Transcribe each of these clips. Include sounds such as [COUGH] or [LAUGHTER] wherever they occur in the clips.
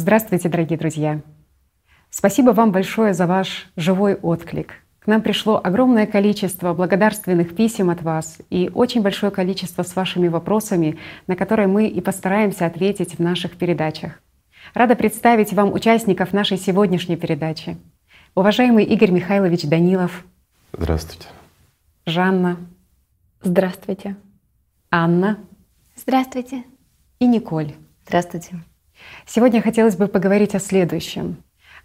Здравствуйте, дорогие друзья! Спасибо вам большое за ваш живой отклик. К нам пришло огромное количество благодарственных писем от вас и очень большое количество с вашими вопросами, на которые мы и постараемся ответить в наших передачах. Рада представить вам участников нашей сегодняшней передачи. Уважаемый Игорь Михайлович Данилов. Здравствуйте. Жанна. Здравствуйте. Анна. Здравствуйте. И Николь. Здравствуйте. Сегодня хотелось бы поговорить о следующем.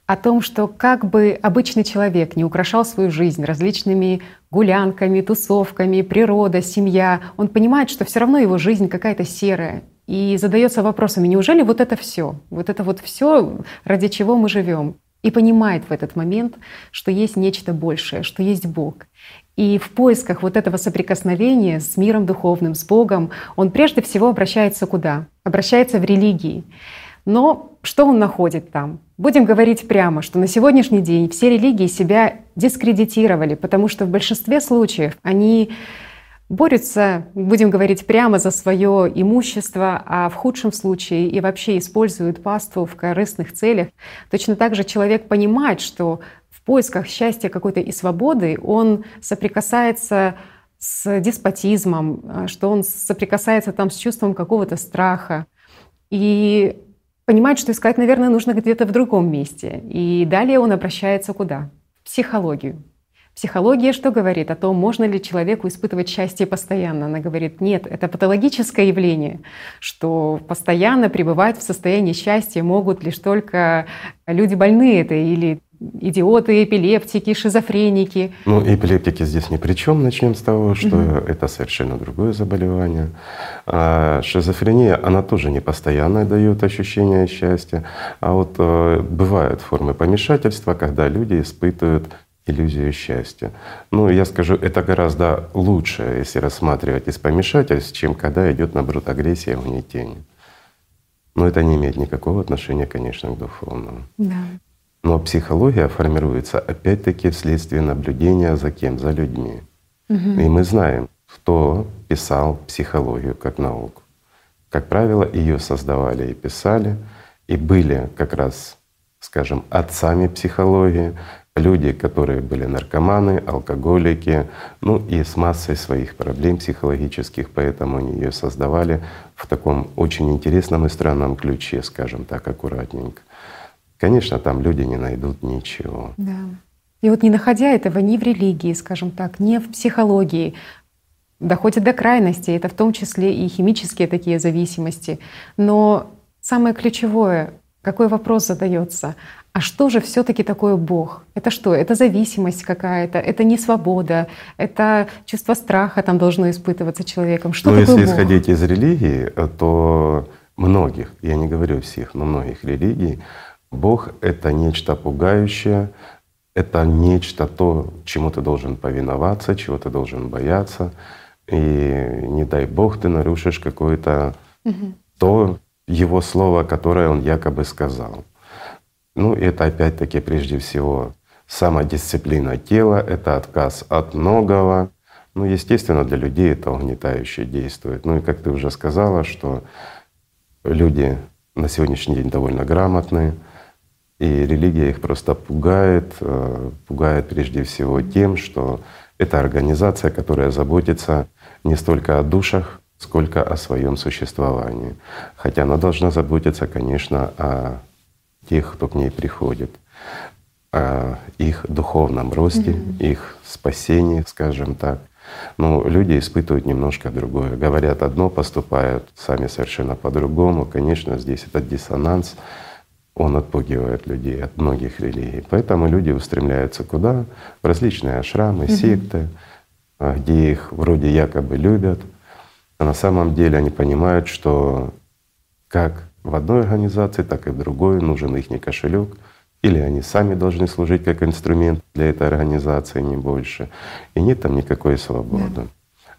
О том, что как бы обычный человек не украшал свою жизнь различными гулянками, тусовками, природа, семья, он понимает, что все равно его жизнь какая-то серая. И задается вопросами, неужели вот это все, вот это вот все, ради чего мы живем? И понимает в этот момент, что есть нечто большее, что есть Бог. И в поисках вот этого соприкосновения с миром духовным, с Богом, он прежде всего обращается куда? Обращается в религии. Но что он находит там? Будем говорить прямо, что на сегодняшний день все религии себя дискредитировали, потому что в большинстве случаев они борются, будем говорить прямо, за свое имущество, а в худшем случае и вообще используют паству в корыстных целях. Точно так же человек понимает, что в поисках счастья какой-то и свободы он соприкасается с деспотизмом, что он соприкасается там с чувством какого-то страха. И понимает, что искать, наверное, нужно где-то в другом месте. И далее он обращается куда? В психологию. Психология что говорит о том, можно ли человеку испытывать счастье постоянно? Она говорит, нет, это патологическое явление, что постоянно пребывать в состоянии счастья могут лишь только люди больные это или идиоты, эпилептики, шизофреники. Ну, эпилептики здесь ни при чем. Начнем с того, что угу. это совершенно другое заболевание. А шизофрения, она тоже не постоянно дает ощущение счастья. А вот э, бывают формы помешательства, когда люди испытывают иллюзию счастья. Ну, я скажу, это гораздо лучше, если рассматривать из помешательств, чем когда идет наоборот агрессия и угнетение. Но это не имеет никакого отношения, конечно, к духовному. Да. Но психология формируется опять-таки вследствие наблюдения за кем? За людьми. Угу. И мы знаем, кто писал психологию как науку. Как правило, ее создавали и писали, и были как раз, скажем, отцами психологии, люди, которые были наркоманы, алкоголики, ну и с массой своих проблем психологических, поэтому они ее создавали в таком очень интересном и странном ключе, скажем так, аккуратненько. Конечно, там люди не найдут ничего. Да. И вот не находя этого ни в религии, скажем так, ни в психологии, доходит до крайности, это в том числе и химические такие зависимости. Но самое ключевое, какой вопрос задается? А что же все-таки такое Бог? Это что? Это зависимость какая-то, это не свобода, это чувство страха там должно испытываться человеком. Что ну, такое если Бог? исходить из религии, то многих, я не говорю всех, но многих религий, Бог — это нечто пугающее, это нечто то, чему ты должен повиноваться, чего ты должен бояться. И не дай Бог ты нарушишь какое-то угу. то Его слово, которое Он якобы сказал. Ну, это опять-таки прежде всего самодисциплина тела, это отказ от многого. Ну, естественно, для людей это угнетающе действует. Ну и как ты уже сказала, что люди на сегодняшний день довольно грамотные, и религия их просто пугает, э, пугает прежде всего тем, что это организация, которая заботится не столько о душах, сколько о своем существовании. Хотя она должна заботиться, конечно, о тех, кто к ней приходит, о их духовном росте, mm-hmm. их спасении, скажем так. Но люди испытывают немножко другое. Говорят одно, поступают сами совершенно по-другому. Конечно, здесь этот диссонанс он отпугивает людей от многих религий. Поэтому люди устремляются куда? В различные ашрамы, секты, а, где их вроде якобы любят, а на самом деле они понимают, что как в одной организации, так и в другой нужен их кошелек, или они сами должны служить как инструмент для этой организации, не больше. И нет там никакой свободы.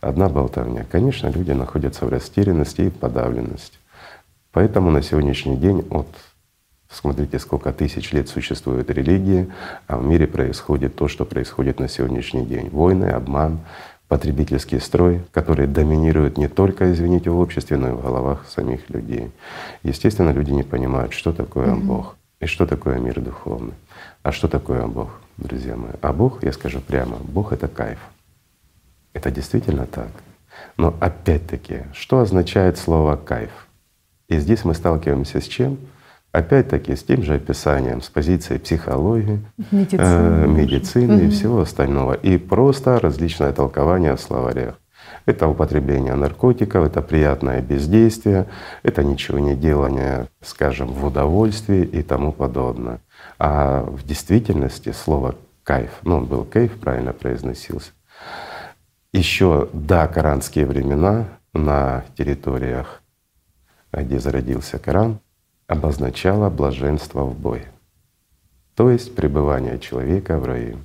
Одна болтовня. Конечно, люди находятся в растерянности и подавленности. Поэтому на сегодняшний день от Смотрите, сколько тысяч лет существует религия, а в мире происходит то, что происходит на сегодняшний день. Войны, обман, потребительский строй, который доминирует не только, извините, в обществе, но и в головах самих людей. Естественно, люди не понимают, что такое mm-hmm. Бог и что такое мир духовный. А что такое Бог, друзья мои? А Бог, я скажу прямо, Бог — это кайф. Это действительно так. Но опять-таки, что означает слово «кайф»? И здесь мы сталкиваемся с чем? Опять-таки с тем же описанием, с позиции психологии, медицины, э, медицины угу. и всего остального. И просто различное толкование в словарях. Это употребление наркотиков, это приятное бездействие, это ничего не делание, скажем, в удовольствии и тому подобное. А в действительности слово кайф, ну он был кайф, правильно произносился, еще до коранские времена на территориях, где зародился Коран, обозначало блаженство в бое, то есть пребывание человека в раю.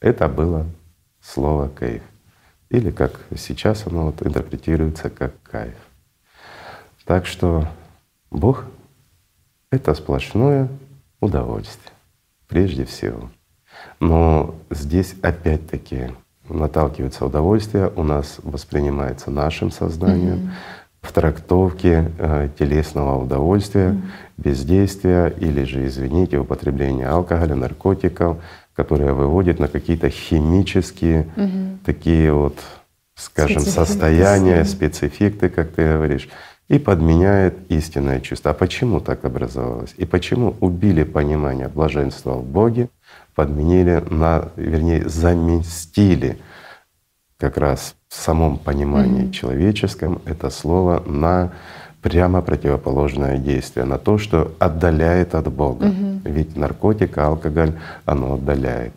Это было слово «кайф», или как сейчас оно вот интерпретируется как «кайф». Так что Бог — это сплошное удовольствие, прежде всего. Но здесь опять-таки наталкивается удовольствие, у нас воспринимается нашим сознанием, в трактовке э, телесного удовольствия, mm-hmm. бездействия или же, извините, употребления алкоголя, наркотиков, которые выводят на какие-то химические mm-hmm. такие вот, скажем, состояния, спецэффекты, как ты говоришь, и подменяет истинное чувство. А почему так образовалось? И почему убили понимание блаженства в Боге, подменили на, вернее, заместили как раз в самом понимании mm-hmm. человеческом это слово на прямо противоположное действие, на то, что отдаляет от Бога. Mm-hmm. Ведь наркотик, алкоголь, оно отдаляет.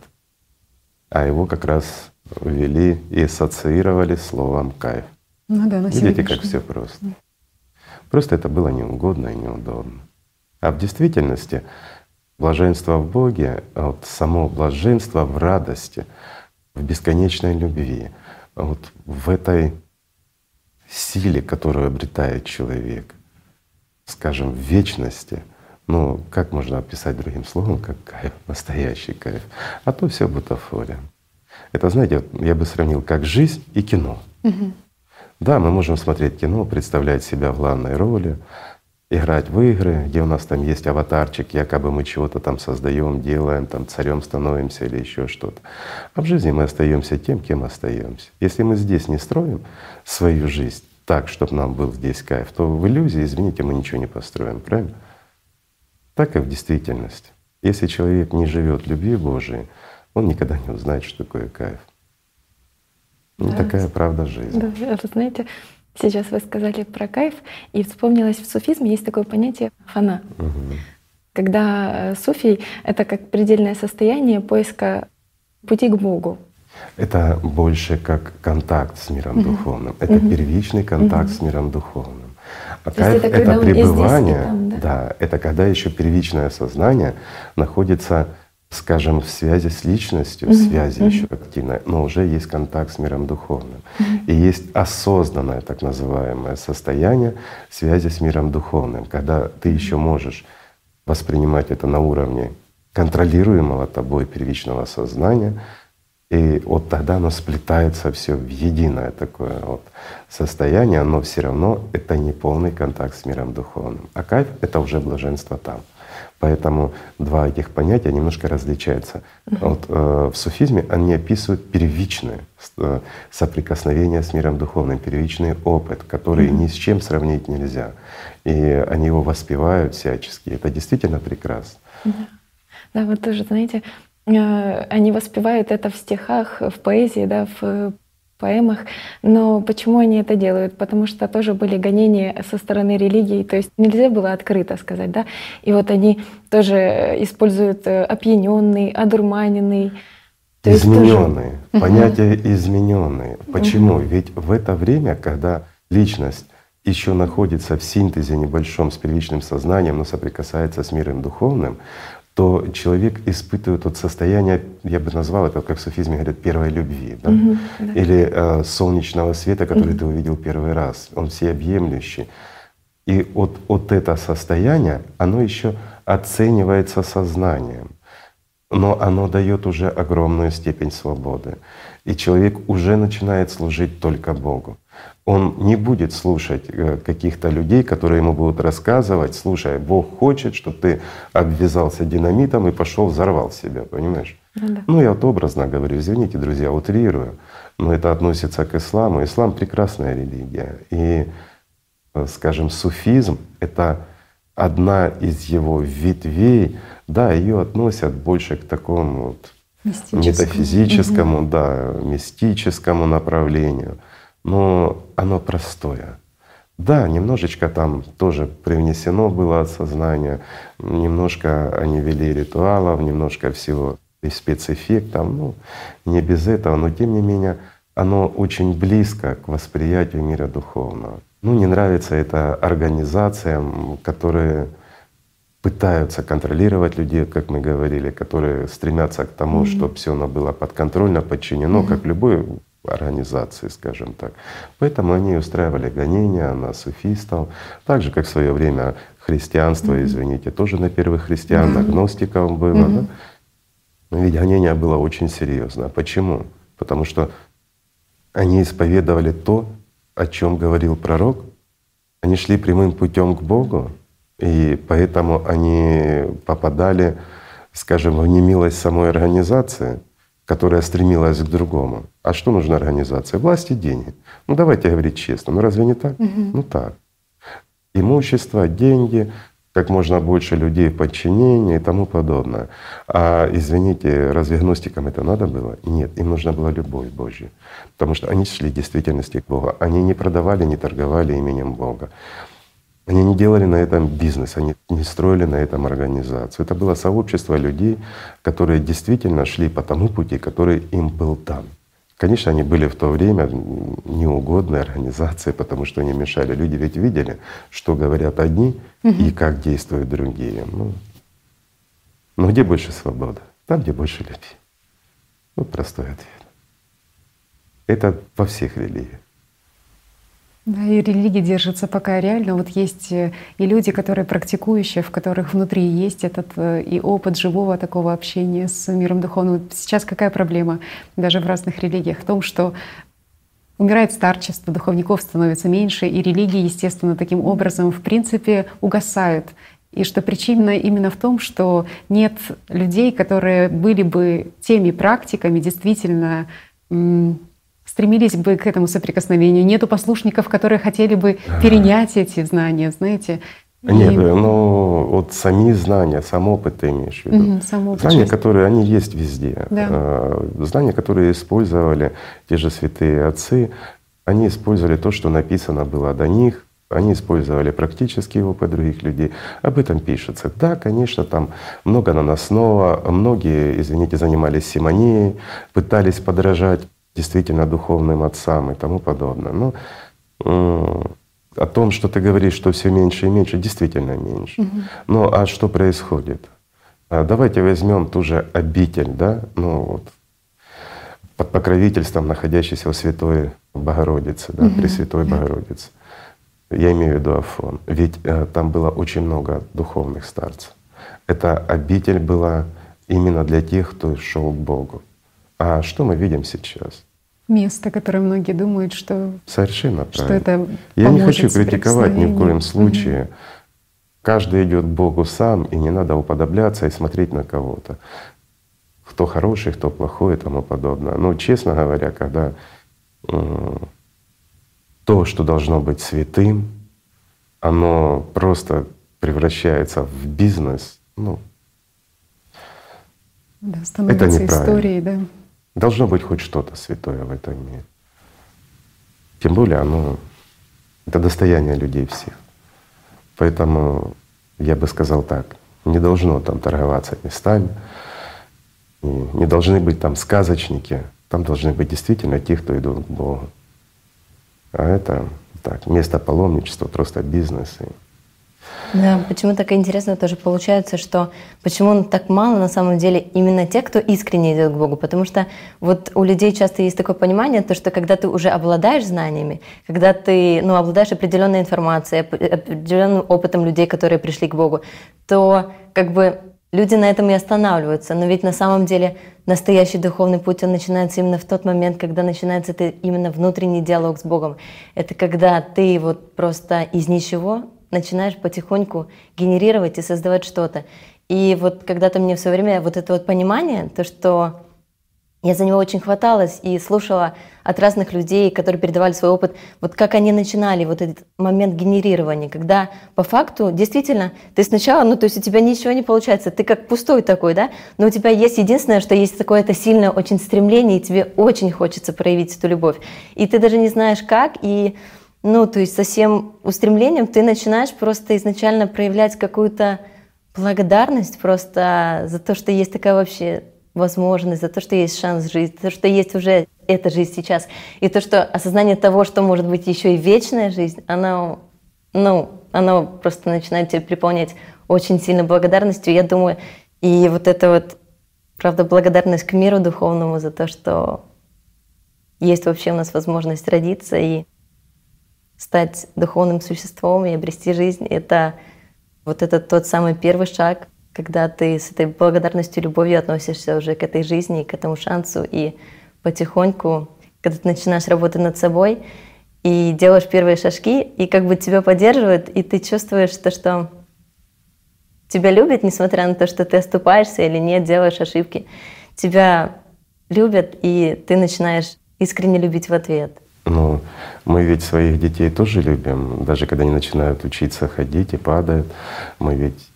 А его как раз ввели и ассоциировали словом кайф. Ну да, Видите, как все просто. Просто это было неугодно и неудобно. А в действительности блаженство в Боге, вот само блаженство в радости, в бесконечной любви, вот в этой силе, которую обретает человек, скажем, в вечности, ну, как можно описать другим словом, как кайф, настоящий кайф, а то все бутафория. Это, знаете, я бы сравнил как жизнь и кино. Угу. Да, мы можем смотреть кино, представлять себя в главной роли, играть в игры, где у нас там есть аватарчик, якобы мы чего-то там создаем, делаем, там царем становимся или еще что-то. А в жизни мы остаемся тем, кем остаемся. Если мы здесь не строим свою жизнь так, чтобы нам был здесь кайф, то в иллюзии, извините, мы ничего не построим, правильно? Так и в действительности. Если человек не живет любви Божией, он никогда не узнает, что такое кайф. Ну, да. такая правда жизни. Да, вы знаете, Сейчас вы сказали про кайф, и вспомнилось в суфизме есть такое понятие фана. Угу. Когда э, суфий — это как предельное состояние поиска пути к Богу. Это больше как контакт с миром угу. духовным. Это угу. первичный контакт угу. с миром духовным. А То кайф — это, это пребывание, здесь, там, да? да, это когда еще первичное сознание находится скажем, в связи с личностью, в связи mm-hmm. еще активной, но уже есть контакт с миром духовным. Mm-hmm. И есть осознанное так называемое состояние связи с миром духовным, когда ты еще можешь воспринимать это на уровне контролируемого тобой первичного сознания, и вот тогда оно сплетается все в единое такое вот состояние, но все равно это не полный контакт с миром духовным. А кайф — это уже блаженство там. Поэтому два этих понятия немножко различаются. Uh-huh. Вот, э, в суфизме они описывают первичное э, соприкосновение с миром духовным, первичный опыт, который uh-huh. ни с чем сравнить нельзя. И они его воспевают всячески. Это действительно прекрасно. Да, да вот тоже, знаете, э, они воспевают это в стихах, в поэзии, да, в поэмах. Но почему они это делают? Потому что тоже были гонения со стороны религии, то есть нельзя было открыто сказать, да. И вот они тоже используют э, опьяненный, одурманенный. Измененные, тоже... понятия угу. измененные. Почему? Ведь в это время, когда личность еще находится в синтезе небольшом с первичным сознанием, но соприкасается с миром духовным, то человек испытывает вот состояние, я бы назвал это, как в суфизме говорят, первой любви, да? Угу, да. или э, солнечного света, который угу. ты увидел первый раз. Он всеобъемлющий. И вот, вот это состояние, оно еще оценивается сознанием. но оно дает уже огромную степень свободы. И человек уже начинает служить только Богу. Он не будет слушать э, каких-то людей, которые ему будут рассказывать, слушай, Бог хочет, чтобы ты обвязался динамитом и пошел взорвал себя, понимаешь? Ну, да. ну я вот образно говорю, извините, друзья, утрирую, но это относится к исламу. Ислам — прекрасная религия. И, э, скажем, суфизм — это одна из его ветвей, да, ее относят больше к такому вот метафизическому, угу. да, мистическому направлению, но оно простое. Да, немножечко там тоже привнесено было от сознания, немножко они вели ритуалов, немножко всего и спецэффектов, ну, не без этого, но тем не менее оно очень близко к восприятию мира духовного. Ну, не нравится это организациям, которые пытаются контролировать людей, как мы говорили, которые стремятся к тому, mm-hmm. чтобы все оно было подконтрольно, подчинено, mm-hmm. как любой организации, скажем так. Поэтому они устраивали гонения на суфистов, так же, как в свое время христианство, mm-hmm. извините, тоже на первых христиан, mm-hmm. гностиков было. Mm-hmm. Да? Но ведь гонение было очень серьезно. Почему? Потому что они исповедовали то, о чем говорил пророк. Они шли прямым путем к Богу, и поэтому они попадали, скажем, в немилость самой организации, которая стремилась к другому. А что нужна организации? Власть и деньги. Ну давайте говорить честно. Ну разве не так? Угу. Ну так. Имущество, деньги, как можно больше людей в подчинении и тому подобное. А извините, разве гностикам это надо было? Нет, им нужна была любовь Божья. Потому что они шли в действительности к Богу. Они не продавали, не торговали именем Бога. Они не делали на этом бизнес, они не строили на этом организацию. Это было сообщество людей, которые действительно шли по тому пути, который им был дан. Конечно, они были в то время неугодной организацией, потому что они мешали. Люди ведь видели, что говорят одни угу. и как действуют другие. Ну, но где больше свободы? Там, где больше любви. Вот простой ответ. Это во всех религиях. Да, и религия держится пока реально. Вот есть э, и люди, которые практикующие, в которых внутри есть этот э, и опыт живого такого общения с миром духовным. Сейчас какая проблема даже в разных религиях? В том, что умирает старчество, духовников становится меньше, и религии, естественно, таким образом, в принципе, угасают. И что причина именно в том, что нет людей, которые были бы теми практиками действительно стремились бы к этому соприкосновению. Нету послушников, которые хотели бы перенять эти знания, знаете. Нет, и... ну вот сами знания, сам опыт ты имеешь в виду. Угу, сам опыт знания, которые они есть везде. Да. А, знания, которые использовали те же святые отцы, они использовали то, что написано было до них, они использовали практический опыт других людей. Об этом пишется. Да, конечно, там много наносного, многие, извините, занимались симонией, пытались подражать действительно духовным отцам и тому подобное. Но ну, о том, что ты говоришь, что все меньше и меньше, действительно меньше. Угу. Ну а что происходит? А давайте возьмем ту же обитель, да, ну вот под покровительством находящейся у Святой Богородицы, да, угу. Пресвятой Богородицы. Я имею в виду Афон. Ведь э, там было очень много духовных старцев. Эта обитель была именно для тех, кто шел к Богу. А что мы видим сейчас? Место, которое многие думают, что совершенно что правильно. это Я не хочу критиковать ни в коем случае. Угу. Каждый идет к Богу сам, и не надо уподобляться и смотреть на кого-то. Кто хороший, кто плохой и тому подобное. Но честно говоря, когда то, что должно быть святым, оно просто превращается в бизнес, ну, да, становится это историей, да. Должно быть хоть что-то святое в этом мире. Тем более оно — это достояние людей всех. Поэтому я бы сказал так, не должно там торговаться местами, не должны быть там сказочники, там должны быть действительно те, кто идут к Богу. А это так, место паломничества, просто бизнес. И да, почему так интересно тоже получается, что почему так мало на самом деле именно те, кто искренне идет к Богу, потому что вот у людей часто есть такое понимание, то что когда ты уже обладаешь знаниями, когда ты ну, обладаешь определенной информацией, определенным опытом людей, которые пришли к Богу, то как бы люди на этом и останавливаются. Но ведь на самом деле настоящий духовный путь, он начинается именно в тот момент, когда начинается это именно внутренний диалог с Богом. Это когда ты вот просто из ничего начинаешь потихоньку генерировать и создавать что-то. И вот когда-то мне в свое время вот это вот понимание, то, что я за него очень хваталась и слушала от разных людей, которые передавали свой опыт, вот как они начинали вот этот момент генерирования, когда по факту действительно ты сначала, ну то есть у тебя ничего не получается, ты как пустой такой, да, но у тебя есть единственное, что есть такое это сильное очень стремление, и тебе очень хочется проявить эту любовь. И ты даже не знаешь как, и ну то есть со всем устремлением ты начинаешь просто изначально проявлять какую-то благодарность просто за то, что есть такая вообще возможность, за то, что есть шанс жить, за то, что есть уже эта жизнь сейчас. И то, что осознание того, что может быть еще и вечная жизнь, оно, ну, оно просто начинает тебя приполнять очень сильно благодарностью. Я думаю, и вот это вот, правда, благодарность к миру духовному за то, что есть вообще у нас возможность родиться и стать духовным существом и обрести жизнь, это вот это тот самый первый шаг когда ты с этой благодарностью, любовью относишься уже к этой жизни, к этому шансу, и потихоньку, когда ты начинаешь работать над собой и делаешь первые шажки, и как бы тебя поддерживают, и ты чувствуешь то, что тебя любят, несмотря на то, что ты оступаешься или нет, делаешь ошибки. Тебя любят, и ты начинаешь искренне любить в ответ. Ну, мы ведь своих детей тоже любим, даже когда они начинают учиться ходить и падают. Мы ведь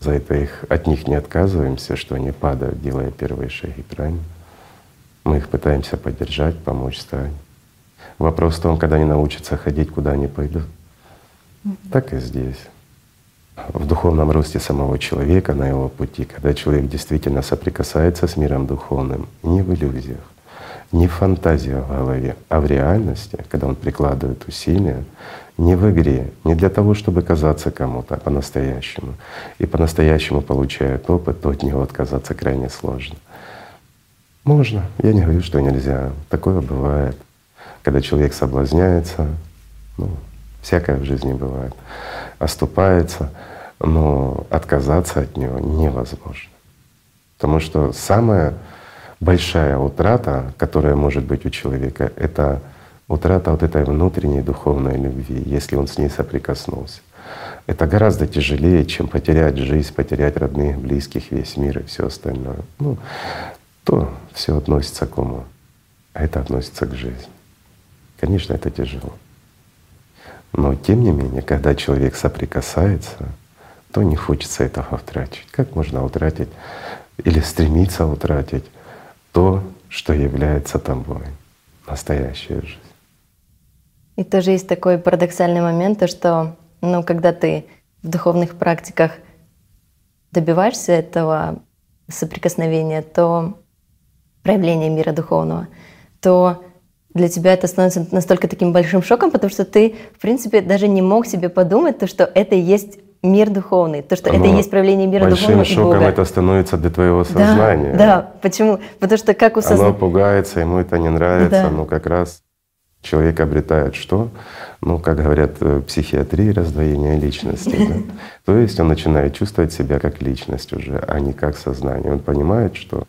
за это их, от них не отказываемся, что они падают, делая первые шаги, правильно? Мы их пытаемся поддержать, помочь встать. Вопрос в том, когда они научатся ходить, куда они пойдут. Так и здесь. В духовном росте самого человека, на его пути, когда человек действительно соприкасается с миром духовным, не в иллюзиях, не в фантазиях в голове, а в реальности, когда он прикладывает усилия, не в игре, не для того, чтобы казаться кому-то, а по-настоящему. И по-настоящему получает опыт, то от него отказаться крайне сложно. Можно, я не говорю, что нельзя. Такое бывает, когда человек соблазняется, ну, всякое в жизни бывает, оступается, но отказаться от него невозможно. Потому что самая большая утрата, которая может быть у человека, это утрата вот этой внутренней духовной любви, если он с ней соприкоснулся. Это гораздо тяжелее, чем потерять жизнь, потерять родных, близких, весь мир и все остальное. Ну, то все относится к уму, а это относится к жизни. Конечно, это тяжело. Но тем не менее, когда человек соприкасается, то не хочется этого утрачивать. Как можно утратить или стремиться утратить то, что является тобой, настоящая жизнь? И тоже есть такой парадоксальный момент, то что ну, когда ты в духовных практиках добиваешься этого соприкосновения, то проявления мира духовного, то для тебя это становится настолько таким большим шоком, потому что ты, в принципе, даже не мог себе подумать, то, что это и есть мир духовный, то, что Оно это и есть проявление мира большим духовного шоком и Бога. это становится для твоего сознания. Да, да. Почему? Потому что как у Оно сознания... пугается, ему это не нравится, Да. но как раз человек обретает что? Ну, как говорят в психиатрии, раздвоение личности. да. [LAUGHS] То есть он начинает чувствовать себя как личность уже, а не как сознание. Он понимает, что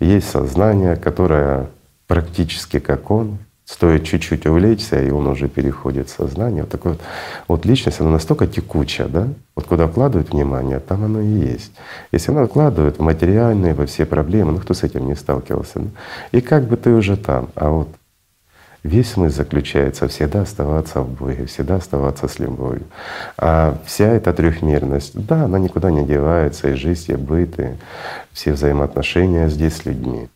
есть сознание, которое практически как он, стоит чуть-чуть увлечься, и он уже переходит в сознание. Вот такой вот, вот личность, она настолько текучая, да? Вот куда вкладывают внимание, там оно и есть. Если она вкладывает в материальные, во все проблемы, ну кто с этим не сталкивался? да? И как бы ты уже там, а вот Весь смысл заключается всегда оставаться в Боге, всегда оставаться с любовью. А вся эта трехмерность, да, она никуда не девается, и жизнь, и быт, все взаимоотношения здесь с людьми,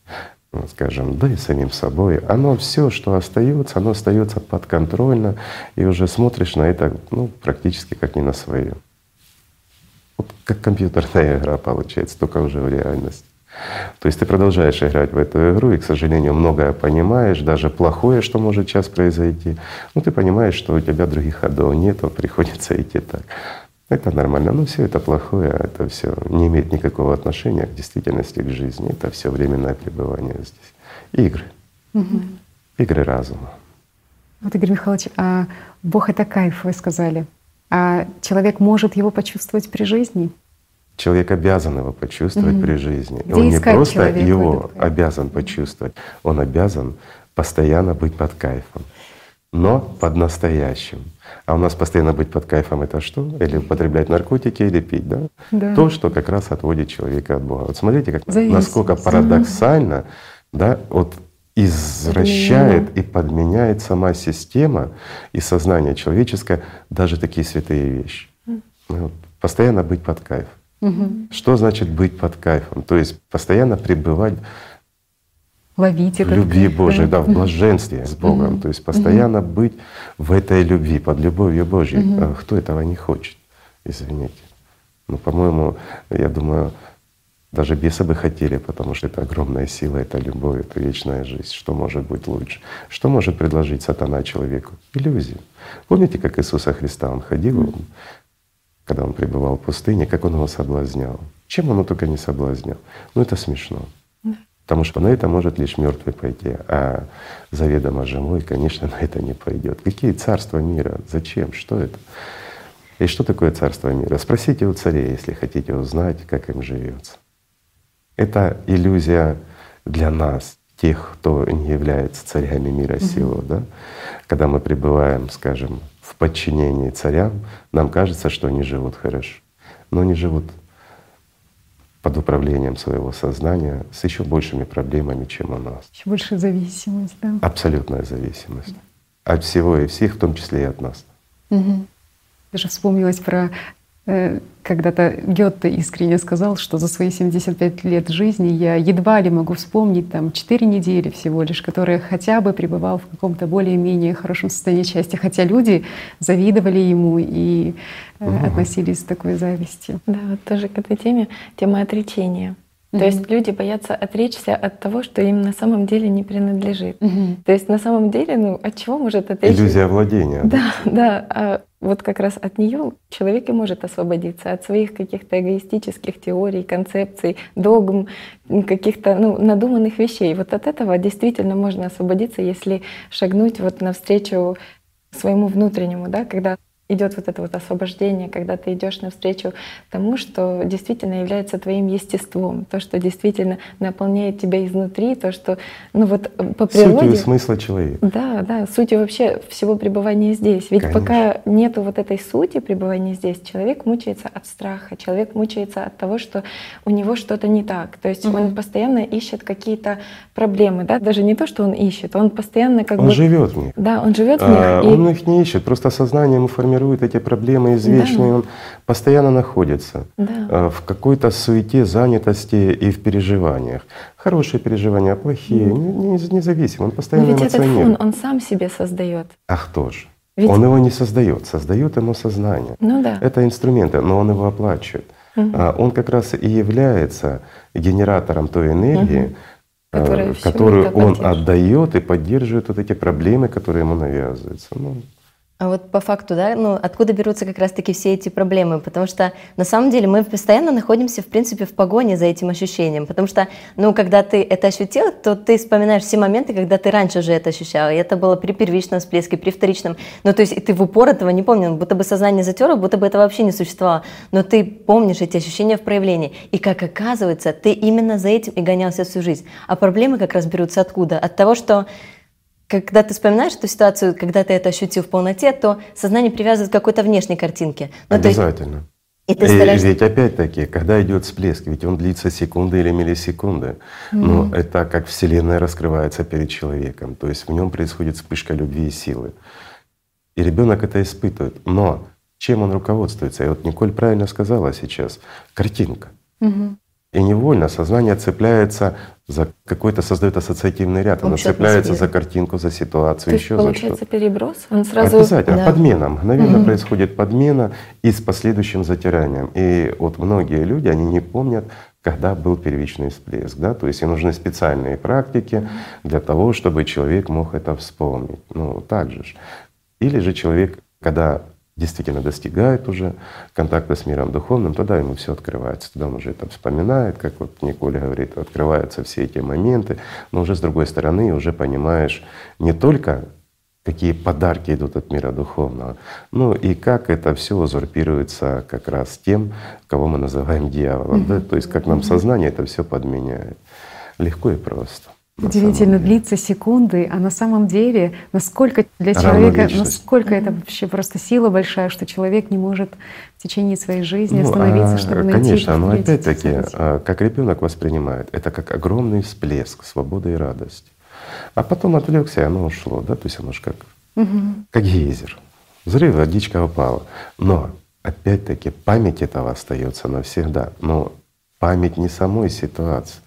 скажем, да и самим собой, оно все, что остается, оно остается подконтрольно, и уже смотришь на это ну, практически как не на свое. Вот как компьютерная игра получается, только уже в реальности. То есть ты продолжаешь играть в эту игру, и, к сожалению, многое понимаешь, даже плохое, что может сейчас произойти. Ну, ты понимаешь, что у тебя других ходов нет, [LAUGHS] приходится идти так. Это нормально. Но все это плохое, это все не имеет никакого отношения к действительности, к жизни. Это все временное пребывание здесь. Игры. Игры разума. Вот, Игорь Михайлович, а Бог — это кайф, вы сказали. А человек может его почувствовать при жизни? Человек обязан его почувствовать Мгм. при жизни. Где он не просто его обязан почувствовать, он обязан постоянно быть под кайфом, но под настоящим. А у нас постоянно быть под кайфом это что? Или употреблять наркотики, или пить, да? Да. То, что как раз отводит человека от Бога. Вот смотрите, как, насколько парадоксально, да, вот извращает и подменяет сама система и сознание человеческое даже такие святые вещи. Вот. Постоянно быть под кайфом. Мгм. Что значит быть под кайфом? То есть постоянно пребывать Ловить этот любви Божией, да, в блаженстве с Богом. То есть постоянно быть в этой любви, под любовью Божьей. А Кто этого не хочет? Извините. Ну, по-моему, я думаю, даже бесы бы хотели, потому что это огромная сила, это любовь, это вечная жизнь. Что может быть лучше? Что может предложить сатана человеку? Иллюзию. Помните, как Иисуса Христа Он ходил, он, когда Он пребывал в пустыне, как Он его соблазнял? Чем Он его только не соблазнял? Ну это смешно. Потому что на это может лишь мертвый пойти, а заведомо живой, конечно, [LAUGHS] на это не пойдет. Какие царства мира? Зачем? Что это? И что такое царство мира? Спросите у царей, если хотите узнать, как им живется. Это иллюзия для нас, тех, кто не является царями мира сего, да? Когда мы пребываем, скажем, в подчинении царям, нам кажется, что они живут хорошо, но они живут под управлением своего сознания с еще большими проблемами, чем у нас. Еще больше зависимость, да. Абсолютная зависимость от всего и всех, в том числе и от нас. Мгм. Даже вспомнилось про э, когда-то Гетте искренне сказал, что за свои 75 лет жизни я едва ли могу вспомнить там 4 недели всего лишь, которые хотя бы пребывал в каком-то более-менее хорошем состоянии счастья, хотя люди завидовали ему и э, Мгм. относились с такой завистью. Да, вот тоже к этой теме тема отречения. То Мгм. есть люди боятся отречься от того, что им на самом деле не принадлежит. Мгм. То есть на самом деле, ну от чего может отречься? Иллюзия владения. Да, да. А вот как раз от нее человек и может освободиться от своих каких-то эгоистических теорий, концепций, догм, каких-то ну, надуманных вещей. Вот от этого действительно можно освободиться, если шагнуть вот навстречу своему внутреннему, да, когда идет вот это вот освобождение, когда ты идешь навстречу тому, что действительно является твоим естеством, то, что действительно наполняет тебя изнутри, то, что, ну вот э, по Сутью природе... и смысла человека. Да, да, сутью вообще всего пребывания здесь. Ведь Конечно. пока нету вот этой сути пребывания здесь, человек мучается от страха, человек мучается от того, что у него что-то не так. То есть он Мгм. постоянно ищет какие-то проблемы, да, даже не то, что он ищет, он постоянно как Он бы... живет в них. Да, он живет в них. А, и- Он их не ищет, просто сознание ему формирует эти проблемы извечные, он постоянно находится Да. а, в какой-то суете, занятости и в переживаниях. Хорошие переживания, плохие, не- не- независимо, он Но постоянно ведь этот фон он сам себе создает. А кто же? Ведь- Он его не создает, создает ему сознание. Ну да. Это инструменты, но он его оплачивает. А, Он как раз и является генератором той энергии, а, всё которую он отдает и поддерживает вот эти проблемы, которые ему навязываются. Ну, А вот по факту, да, ну откуда берутся как раз-таки все эти проблемы? Потому что на самом деле мы постоянно находимся, в принципе, в погоне за этим ощущением. Потому что, ну, когда ты это ощутил, то ты вспоминаешь все моменты, когда ты раньше уже это ощущал. И это было при первичном всплеске, при вторичном. Ну, то есть и ты в упор этого не помнил, будто бы сознание затерло, будто бы это вообще не существовало. Но ты помнишь эти ощущения в проявлении. И как оказывается, ты именно за этим и гонялся всю жизнь. А проблемы как раз берутся откуда? От того, что когда ты вспоминаешь эту ситуацию, когда ты это ощутил в полноте, то сознание привязывает к какой-то внешней картинке. Ну, то есть- обязательно. и ты И стараешься- ведь опять-таки, когда идет всплеск, ведь он длится секунды или миллисекунды, но это как Вселенная раскрывается перед человеком, то есть в нем происходит вспышка любви и силы. И ребенок это испытывает. Но чем он руководствуется? И вот Николь правильно сказала сейчас, картинка. Мгм. И невольно сознание цепляется за какой-то, создает ассоциативный ряд, Общую цепляется за картинку, за ситуацию, То есть еще за получается переброс, он сразу... Обязательно, Да. подмена. Мгновенно Мгм. происходит подмена и с последующим затиранием. И вот многие люди, они не помнят, когда был первичный всплеск. Да? То есть им нужны специальные практики для того, чтобы человек мог это вспомнить. Ну, так же. Или же человек, когда действительно достигает уже контакта с миром духовным, тогда ему все открывается. Тогда он уже это вспоминает, как вот Николя говорит, открываются все эти моменты, но уже с другой стороны уже понимаешь не только какие подарки идут от мира духовного. Ну и как это все узурпируется как раз тем, кого мы называем дьяволом. Mm-hmm. Да? То есть как нам сознание это все подменяет. Легко и просто. Удивительно длится секунды, а на самом деле, насколько для человека, насколько это вообще просто сила большая, что человек не может в течение своей жизни ну, остановиться, а, чтобы найти. Конечно, но опять-таки, а, как ребенок воспринимает, это как огромный всплеск свободы и радости. А потом отвлекся, и оно ушло, да, то есть оно же как, угу. как гейзер. Взрыв, водичка упала. Но опять-таки память этого остается навсегда. Но память не самой ситуации,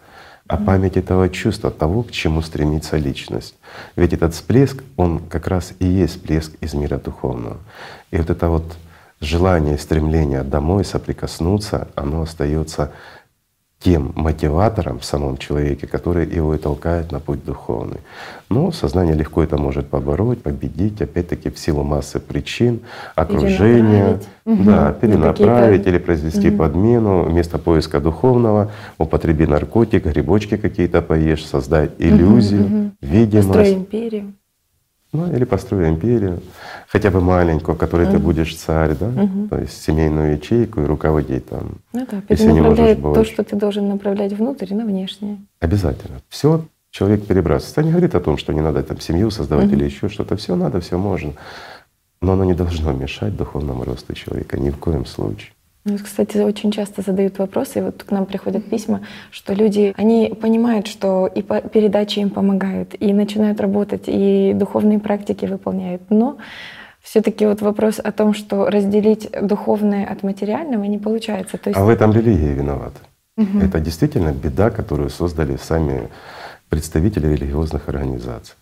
а память этого чувства, того, к чему стремится личность. Ведь этот всплеск, он как раз и есть всплеск из мира духовного. И вот это вот желание, стремление домой соприкоснуться, оно остается тем мотиватором в самом человеке, который его и толкает на путь духовный. Но сознание легко это может побороть, победить, опять-таки в силу массы причин, окружения, перенаправить. да, перенаправить или произвести угу. подмену вместо поиска духовного, употреби наркотик, грибочки какие-то поешь, создать иллюзию, угу, видимость. Построй империю. Ну, или построй империю, хотя бы маленькую, в которой угу. ты будешь царь, да, угу. то есть семейную ячейку и руководить там. Ну да, если не можешь то, что ты должен направлять внутрь на внешнее. Обязательно. Все человек перебрасывается. Это не говорит о том, что не надо там семью создавать угу. или еще что-то. Все надо, все можно. Но оно не должно мешать духовному росту человека ни в коем случае. Ну, кстати, очень часто задают вопросы, и вот к нам приходят письма, что люди, они понимают, что и передачи им помогают, и начинают работать, и духовные практики выполняют, но все-таки вот вопрос о том, что разделить духовное от материального не получается. То есть... А в этом религия виновата. Угу. Это действительно беда, которую создали сами представители религиозных организаций.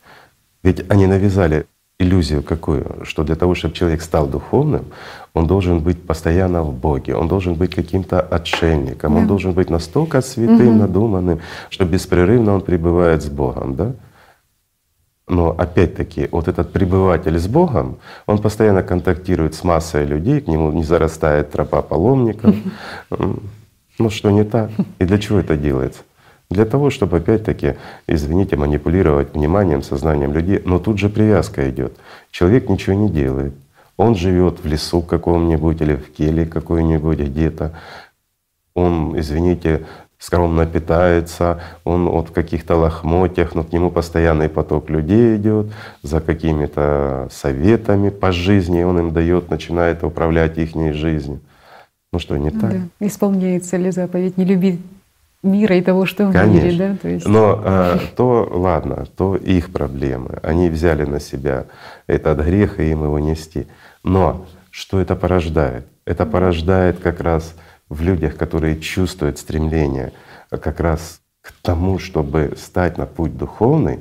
Ведь они навязали иллюзию какую? Что для того, чтобы человек стал духовным, он должен быть постоянно в Боге, он должен быть каким-то отшельником, да. он должен быть настолько святым, угу. надуманным, что беспрерывно он пребывает с Богом, да? Но опять-таки, вот этот пребыватель с Богом, он постоянно контактирует с массой людей, к нему не зарастает тропа паломников. Ну что не так? И для чего это делается? Для того, чтобы опять-таки, извините, манипулировать вниманием, сознанием людей, но тут же привязка идет. Человек ничего не делает. Он живет в лесу каком-нибудь или в келье какой-нибудь где-то. Он, извините, скромно питается, он вот в каких-то лохмотьях, но к нему постоянный поток людей идет за какими-то советами по жизни, он им дает, начинает управлять их жизнью. Ну что, не так? Да. Исполняется ли заповедь «Не люби мира и того, что в Конечно. мире, да? То есть... Но а, то ладно, то их проблемы. Они взяли на себя этот грех и им его нести. Но что это порождает? Это порождает как раз в людях, которые чувствуют стремление как раз к тому, чтобы стать на путь духовный,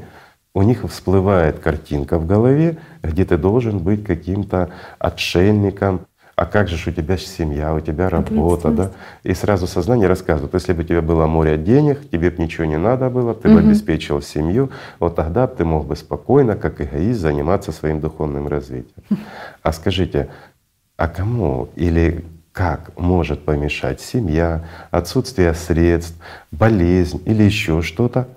у них всплывает картинка в голове, где ты должен быть каким-то отшельником, а как же у тебя семья, у тебя работа, да? И сразу сознание рассказывает, если бы у тебя было море денег, тебе бы ничего не надо было, ты угу. бы обеспечил семью, вот тогда ты мог бы спокойно, как эгоист, заниматься своим духовным развитием. А скажите, а кому или как может помешать семья, отсутствие средств, болезнь или еще что-то?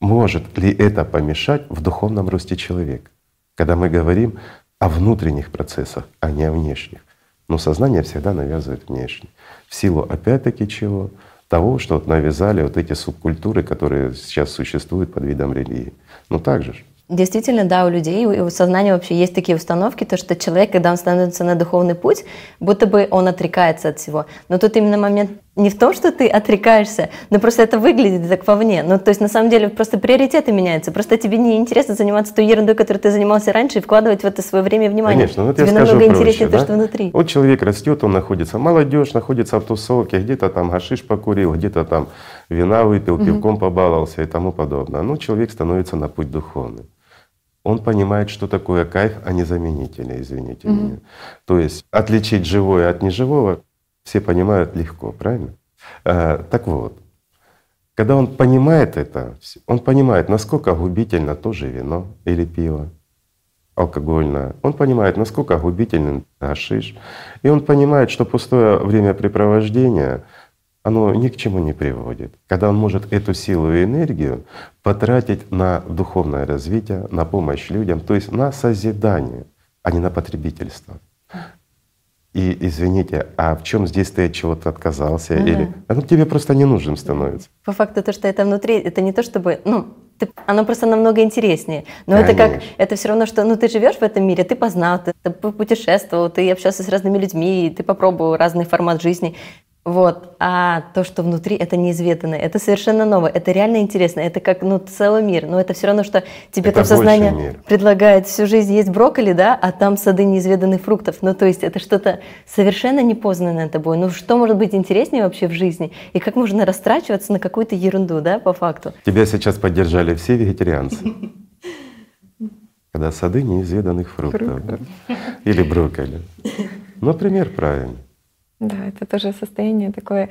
Может ли это помешать в духовном росте человека? Когда мы говорим о внутренних процессах, а не о внешних. Но сознание всегда навязывает внешне. В силу опять-таки чего? Того, что вот навязали вот эти субкультуры, которые сейчас существуют под видом религии. Ну так же. Действительно, да, у людей, у сознания вообще есть такие установки, то, что человек, когда он становится на духовный путь, будто бы он отрекается от всего. Но тут именно момент не в том, что ты отрекаешься, но просто это выглядит так вовне. Ну, то есть на самом деле просто приоритеты меняются. Просто тебе не интересно заниматься той ерундой, которой ты занимался раньше, и вкладывать в это свое время и внимание. Конечно, вот тебе я намного скажу интереснее проще, то, что внутри. Вот человек растет, он находится, молодежь находится в тусовке, где-то там гашиш покурил, где-то там вина выпил, пивком побаловался и тому подобное. Но человек становится на путь духовный он понимает, что такое кайф, а не заменители, извините mm-hmm. меня. То есть отличить живое от неживого все понимают легко, правильно? А, так вот, когда он понимает это, он понимает, насколько губительно тоже вино или пиво алкогольное. Он понимает, насколько губителен гашиш. И он понимает, что пустое времяпрепровождение оно ни к чему не приводит. Когда он может эту силу и энергию потратить на духовное развитие, на помощь людям, то есть на созидание, а не на потребительство. И извините, а в чем здесь ты от чего-то отказался? Ага. Или оно тебе просто не нужным становится? По факту то, что это внутри, это не то чтобы, ну, ты, оно просто намного интереснее. Но Конечно. это как, это все равно, что, ну, ты живешь в этом мире, ты познал, ты, ты путешествовал, ты общался с разными людьми, ты попробовал разный формат жизни. Вот. А то, что внутри, это неизведанное, это совершенно новое, это реально интересно, это как ну, целый мир. Но это все равно, что тебе это там сознание мир. предлагает всю жизнь есть брокколи, да, а там сады неизведанных фруктов. Ну, то есть это что-то совершенно непознанное тобой. Ну, что может быть интереснее вообще в жизни? И как можно растрачиваться на какую-то ерунду, да, по факту? Тебя сейчас поддержали все вегетарианцы. Когда сады неизведанных фруктов. Или брокколи. Ну, пример правильный. Да, это тоже состояние такое,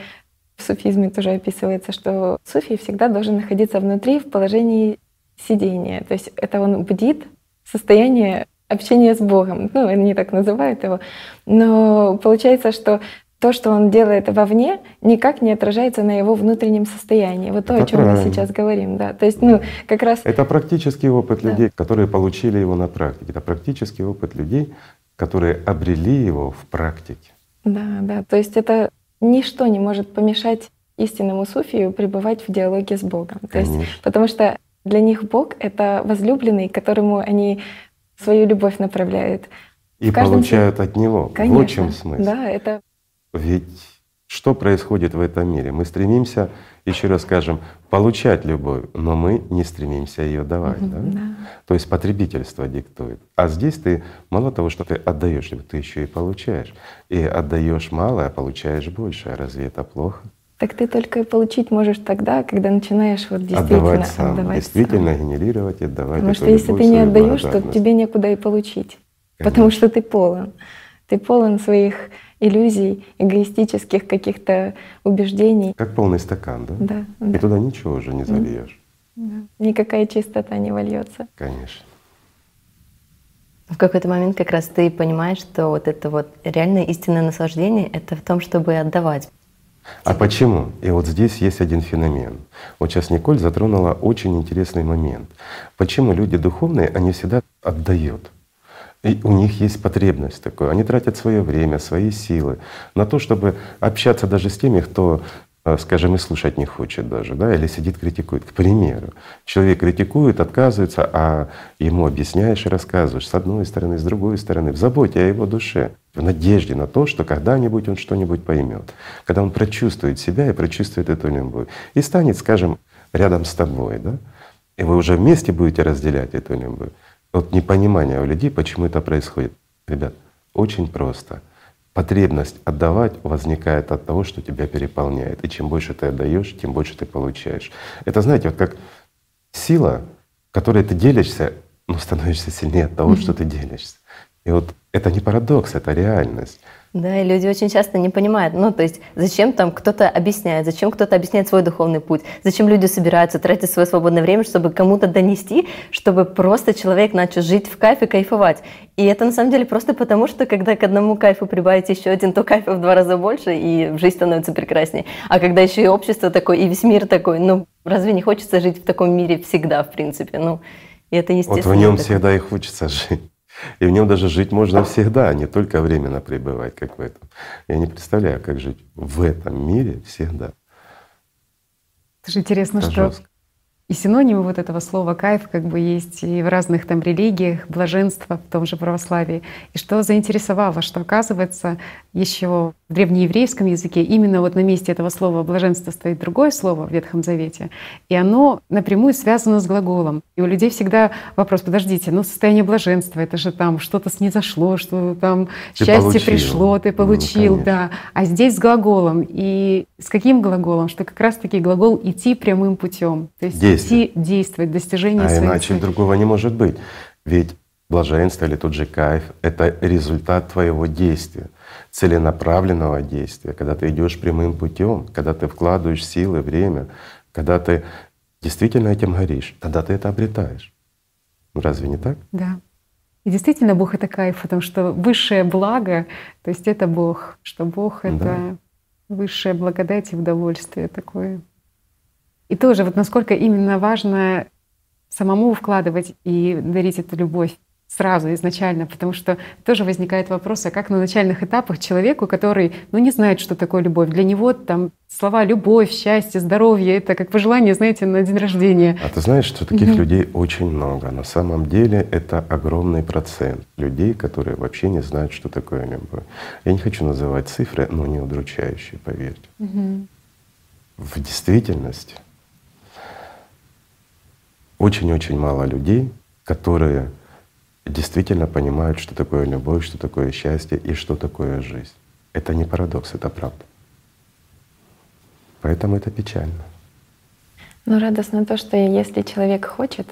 в суфизме тоже описывается, что суфий всегда должен находиться внутри в положении сидения. То есть это он бдит, состояние общения с Богом. Ну, они так называют его. Но получается, что то, что он делает вовне, никак не отражается на его внутреннем состоянии. Вот то, Это о чем правильно. мы сейчас говорим, да. То есть, ну, как раз. Это практический опыт да. людей, которые получили его на практике. Это практический опыт людей, которые обрели его в практике. Да, да. То есть это ничто не может помешать истинному суфию пребывать в диалоге с Богом. То есть, потому что для них Бог — это возлюбленный, которому они свою любовь направляют. И получают от Него. Конечно. В чем смысл. Да, это... Ведь что происходит в этом мире? Мы стремимся еще раз скажем, получать любовь, но мы не стремимся ее давать. Угу, да? Да. То есть потребительство диктует. А здесь ты мало того, что ты отдаешь, ты еще и получаешь. И отдаешь мало, а получаешь больше. А разве это плохо? Так ты только получить можешь тогда, когда начинаешь вот действительно отдавать, сам, отдавать действительно сам. генерировать и отдавать. Потому что если ты не отдаешь, то тебе некуда и получить, Конечно. потому что ты полон. Ты полон своих иллюзий, эгоистических каких-то убеждений. Как полный стакан, да? Да. И да. туда ничего уже не зальешь. Да. Никакая чистота не вольется. Конечно. В какой-то момент как раз ты понимаешь, что вот это вот реальное истинное наслаждение — это в том, чтобы отдавать. А почему? И вот здесь есть один феномен. Вот сейчас Николь затронула очень интересный момент. Почему люди духовные, они всегда отдают? И у них есть потребность такой. Они тратят свое время, свои силы на то, чтобы общаться даже с теми, кто э, скажем, и слушать не хочет даже, да, или сидит, критикует. К примеру, человек критикует, отказывается, а ему объясняешь и рассказываешь с одной стороны, с другой стороны, в заботе о его душе, в надежде на то, что когда-нибудь он что-нибудь поймет, когда он прочувствует себя и прочувствует эту любовь, и станет, скажем, рядом с тобой, да, и вы уже вместе будете разделять эту любовь. Вот непонимание у людей, почему это происходит. Ребят, очень просто. Потребность отдавать возникает от того, что тебя переполняет. И чем больше ты отдаешь, тем больше ты получаешь. Это, знаете, вот как сила, которой ты делишься, ну, становишься сильнее от того, mm-hmm. что ты делишься. И вот это не парадокс, это реальность. Да, и люди очень часто не понимают, ну, то есть зачем там кто-то объясняет, зачем кто-то объясняет свой духовный путь, зачем люди собираются тратить свое свободное время, чтобы кому-то донести, чтобы просто человек начал жить в кайфе, кайфовать. И это на самом деле просто потому, что когда к одному кайфу прибавить еще один, то кайфа в два раза больше, и жизнь становится прекраснее. А когда еще и общество такое, и весь мир такой, ну, разве не хочется жить в таком мире всегда, в принципе? Ну, и это естественно. Вот в нем всегда и хочется жить. И в нем даже жить можно всегда, а не только временно пребывать, как в этом. Я не представляю, как жить в этом мире всегда. Это же интересно, Это что жестко. И синонимы вот этого слова «кайф» как бы есть и в разных там религиях, блаженство в том же православии. И что заинтересовало, что оказывается еще в древнееврейском языке именно вот на месте этого слова «блаженство» стоит другое слово в Ветхом Завете, и оно напрямую связано с глаголом. И у людей всегда вопрос, подождите, ну состояние блаженства, это же там что-то снизошло, что там ты счастье получил. пришло, ты получил, ну, да. А здесь с глаголом. И с каким глаголом? Что как раз-таки глагол «идти прямым путем». То есть действие. идти, действовать, достижение а своих иначе целей. другого не может быть. Ведь блаженство или тот же кайф — это результат твоего действия, целенаправленного действия, когда ты идешь прямым путем, когда ты вкладываешь силы, время, когда ты действительно этим горишь, тогда ты это обретаешь. Разве не так? Да. И действительно Бог — это кайф, потому что высшее благо, то есть это Бог, что Бог — это Высшая благодать и удовольствие такое. И тоже вот насколько именно важно самому вкладывать и дарить эту любовь сразу, изначально, потому что тоже возникает вопрос, а как на начальных этапах человеку, который ну, не знает, что такое любовь, для него там слова «любовь», «счастье», «здоровье» — это как пожелание, знаете, на день рождения. А ты знаешь, что таких угу. людей очень много. На самом деле это огромный процент людей, которые вообще не знают, что такое любовь. Я не хочу называть цифры, но не удручающие, поверьте. Угу. В действительности очень-очень мало людей, которые действительно понимают, что такое любовь, что такое счастье и что такое жизнь. Это не парадокс, это правда. Поэтому это печально. Но радостно то, что если человек хочет,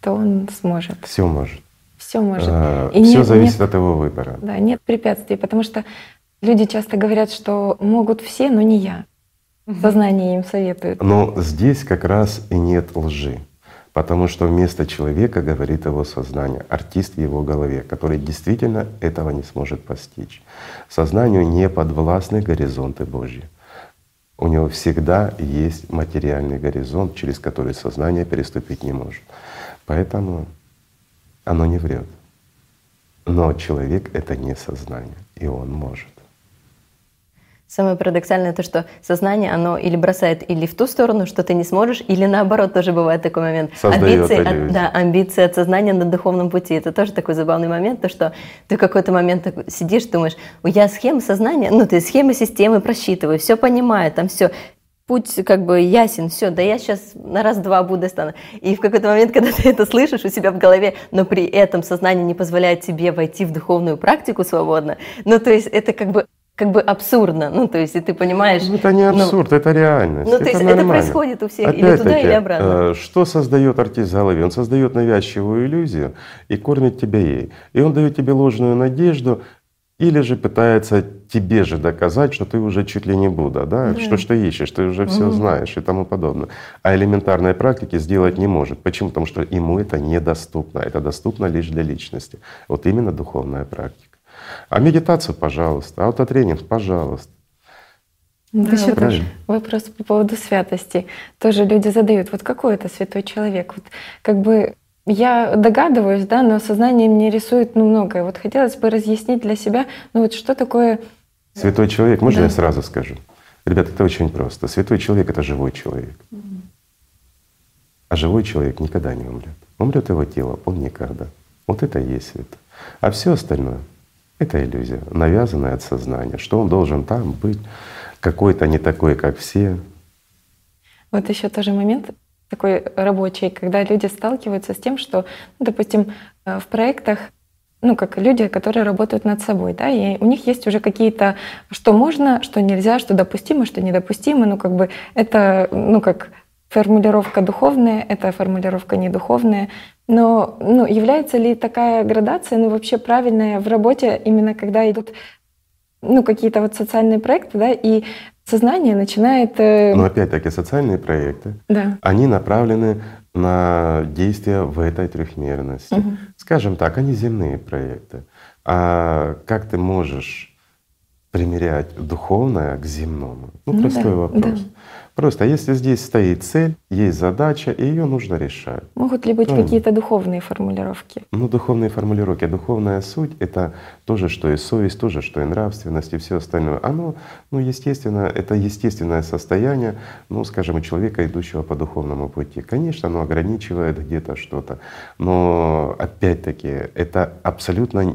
то он сможет. Все может. Все может. А, и все нет, зависит нет, от его выбора. Да, нет препятствий, потому что люди часто говорят, что могут все, но не я. Сознание им советует. Но здесь как раз и нет лжи. Потому что вместо человека говорит его сознание, артист в его голове, который действительно этого не сможет постичь. Сознанию не подвластны горизонты Божьи. У него всегда есть материальный горизонт, через который сознание переступить не может. Поэтому оно не врет. Но человек — это не сознание, и он может. Самое парадоксальное то, что сознание, оно или бросает или в ту сторону, что ты не сможешь, или наоборот тоже бывает такой момент. амбиции, от, да, амбиции от сознания на духовном пути. Это тоже такой забавный момент, то что ты в какой-то момент сидишь, думаешь, я схема сознания, ну ты схемы системы просчитываю, все понимаю, там все, путь как бы ясен, все, да я сейчас на раз-два буду стану. И в какой-то момент, когда ты это слышишь у себя в голове, но при этом сознание не позволяет тебе войти в духовную практику свободно, ну то есть это как бы как бы абсурдно. Ну, то есть, и ты понимаешь... Ну, это не ну, абсурд, ну, это реальность. Ну, то есть это происходит у всех, Опять или туда, или обратно. Э, что создает артист в голове? Он создает навязчивую иллюзию и кормит тебя ей. И он дает тебе ложную надежду, или же пытается тебе же доказать, что ты уже чуть ли не Будда, да? да. Что, что ищешь, ты уже все знаешь и тому подобное. А элементарной практики сделать не может. Почему? Потому что ему это недоступно. Это доступно лишь для личности. Вот именно духовная практика. А медитацию, пожалуйста, аутотренинг, пожалуйста. Да, Еще вопрос по поводу святости. Тоже люди задают, вот какой это святой человек? Вот как бы я догадываюсь, да, но сознание мне рисует ну, многое. Вот хотелось бы разъяснить для себя, ну вот что такое… Святой человек, можно да. я сразу скажу? Ребята, это очень просто. Святой человек — это живой человек. А живой человек никогда не умрет. Умрет его тело, он никогда. Вот это и есть святой. А все остальное — это иллюзия, навязанная от сознания, что он должен там быть какой-то не такой, как все. Вот еще тоже момент такой рабочий, когда люди сталкиваются с тем, что, ну, допустим, э, в проектах ну, как люди, которые работают над собой, да, и у них есть уже какие-то, что можно, что нельзя, что допустимо, что недопустимо, ну, как бы это, ну, как формулировка духовная, это формулировка недуховная. Но ну, является ли такая градация ну, вообще правильная в работе, именно когда идут ну, какие-то вот социальные проекты, да, и сознание начинает… Э... Но опять-таки социальные проекты, да. они направлены на действия в этой трехмерности. Угу. Скажем так, они земные проекты. А как ты можешь примерять духовное к земному? Ну, ну простой да, вопрос. Да. Просто если здесь стоит цель, есть задача, и ее нужно решать. Могут ли быть ну, какие-то духовные формулировки? Ну, духовные формулировки. Духовная суть — это то же, что и совесть, то же, что и нравственность, и все остальное. Оно, ну, естественно, это естественное состояние, ну, скажем, человека, идущего по духовному пути. Конечно, оно ограничивает где-то что-то, но опять-таки это абсолютно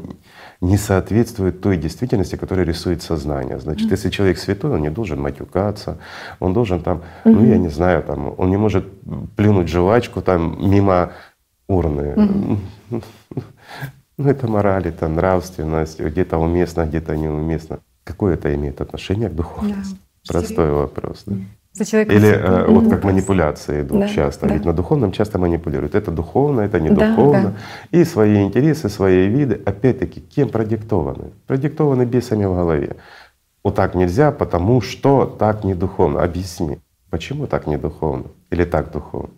не соответствует той действительности, которая рисует сознание. Значит, mm-hmm. если человек святой, он не должен матюкаться, он должен там, mm-hmm. ну я не знаю, там, он не может плюнуть жвачку там мимо урны. Mm-hmm. Ну это мораль, это нравственность, где-то уместно, где-то неуместно. Какое это имеет отношение к духовности? Yeah. Простой вопрос. Да? За Или э, вот как манипуляции идут да, часто. Да. Ведь на духовном часто манипулируют. Это духовно, это не духовно. Да, да. И свои интересы, свои виды, опять-таки, кем продиктованы? Продиктованы бесами в голове. Вот так нельзя, потому что так не духовно. Объясни, почему так не духовно или так духовно?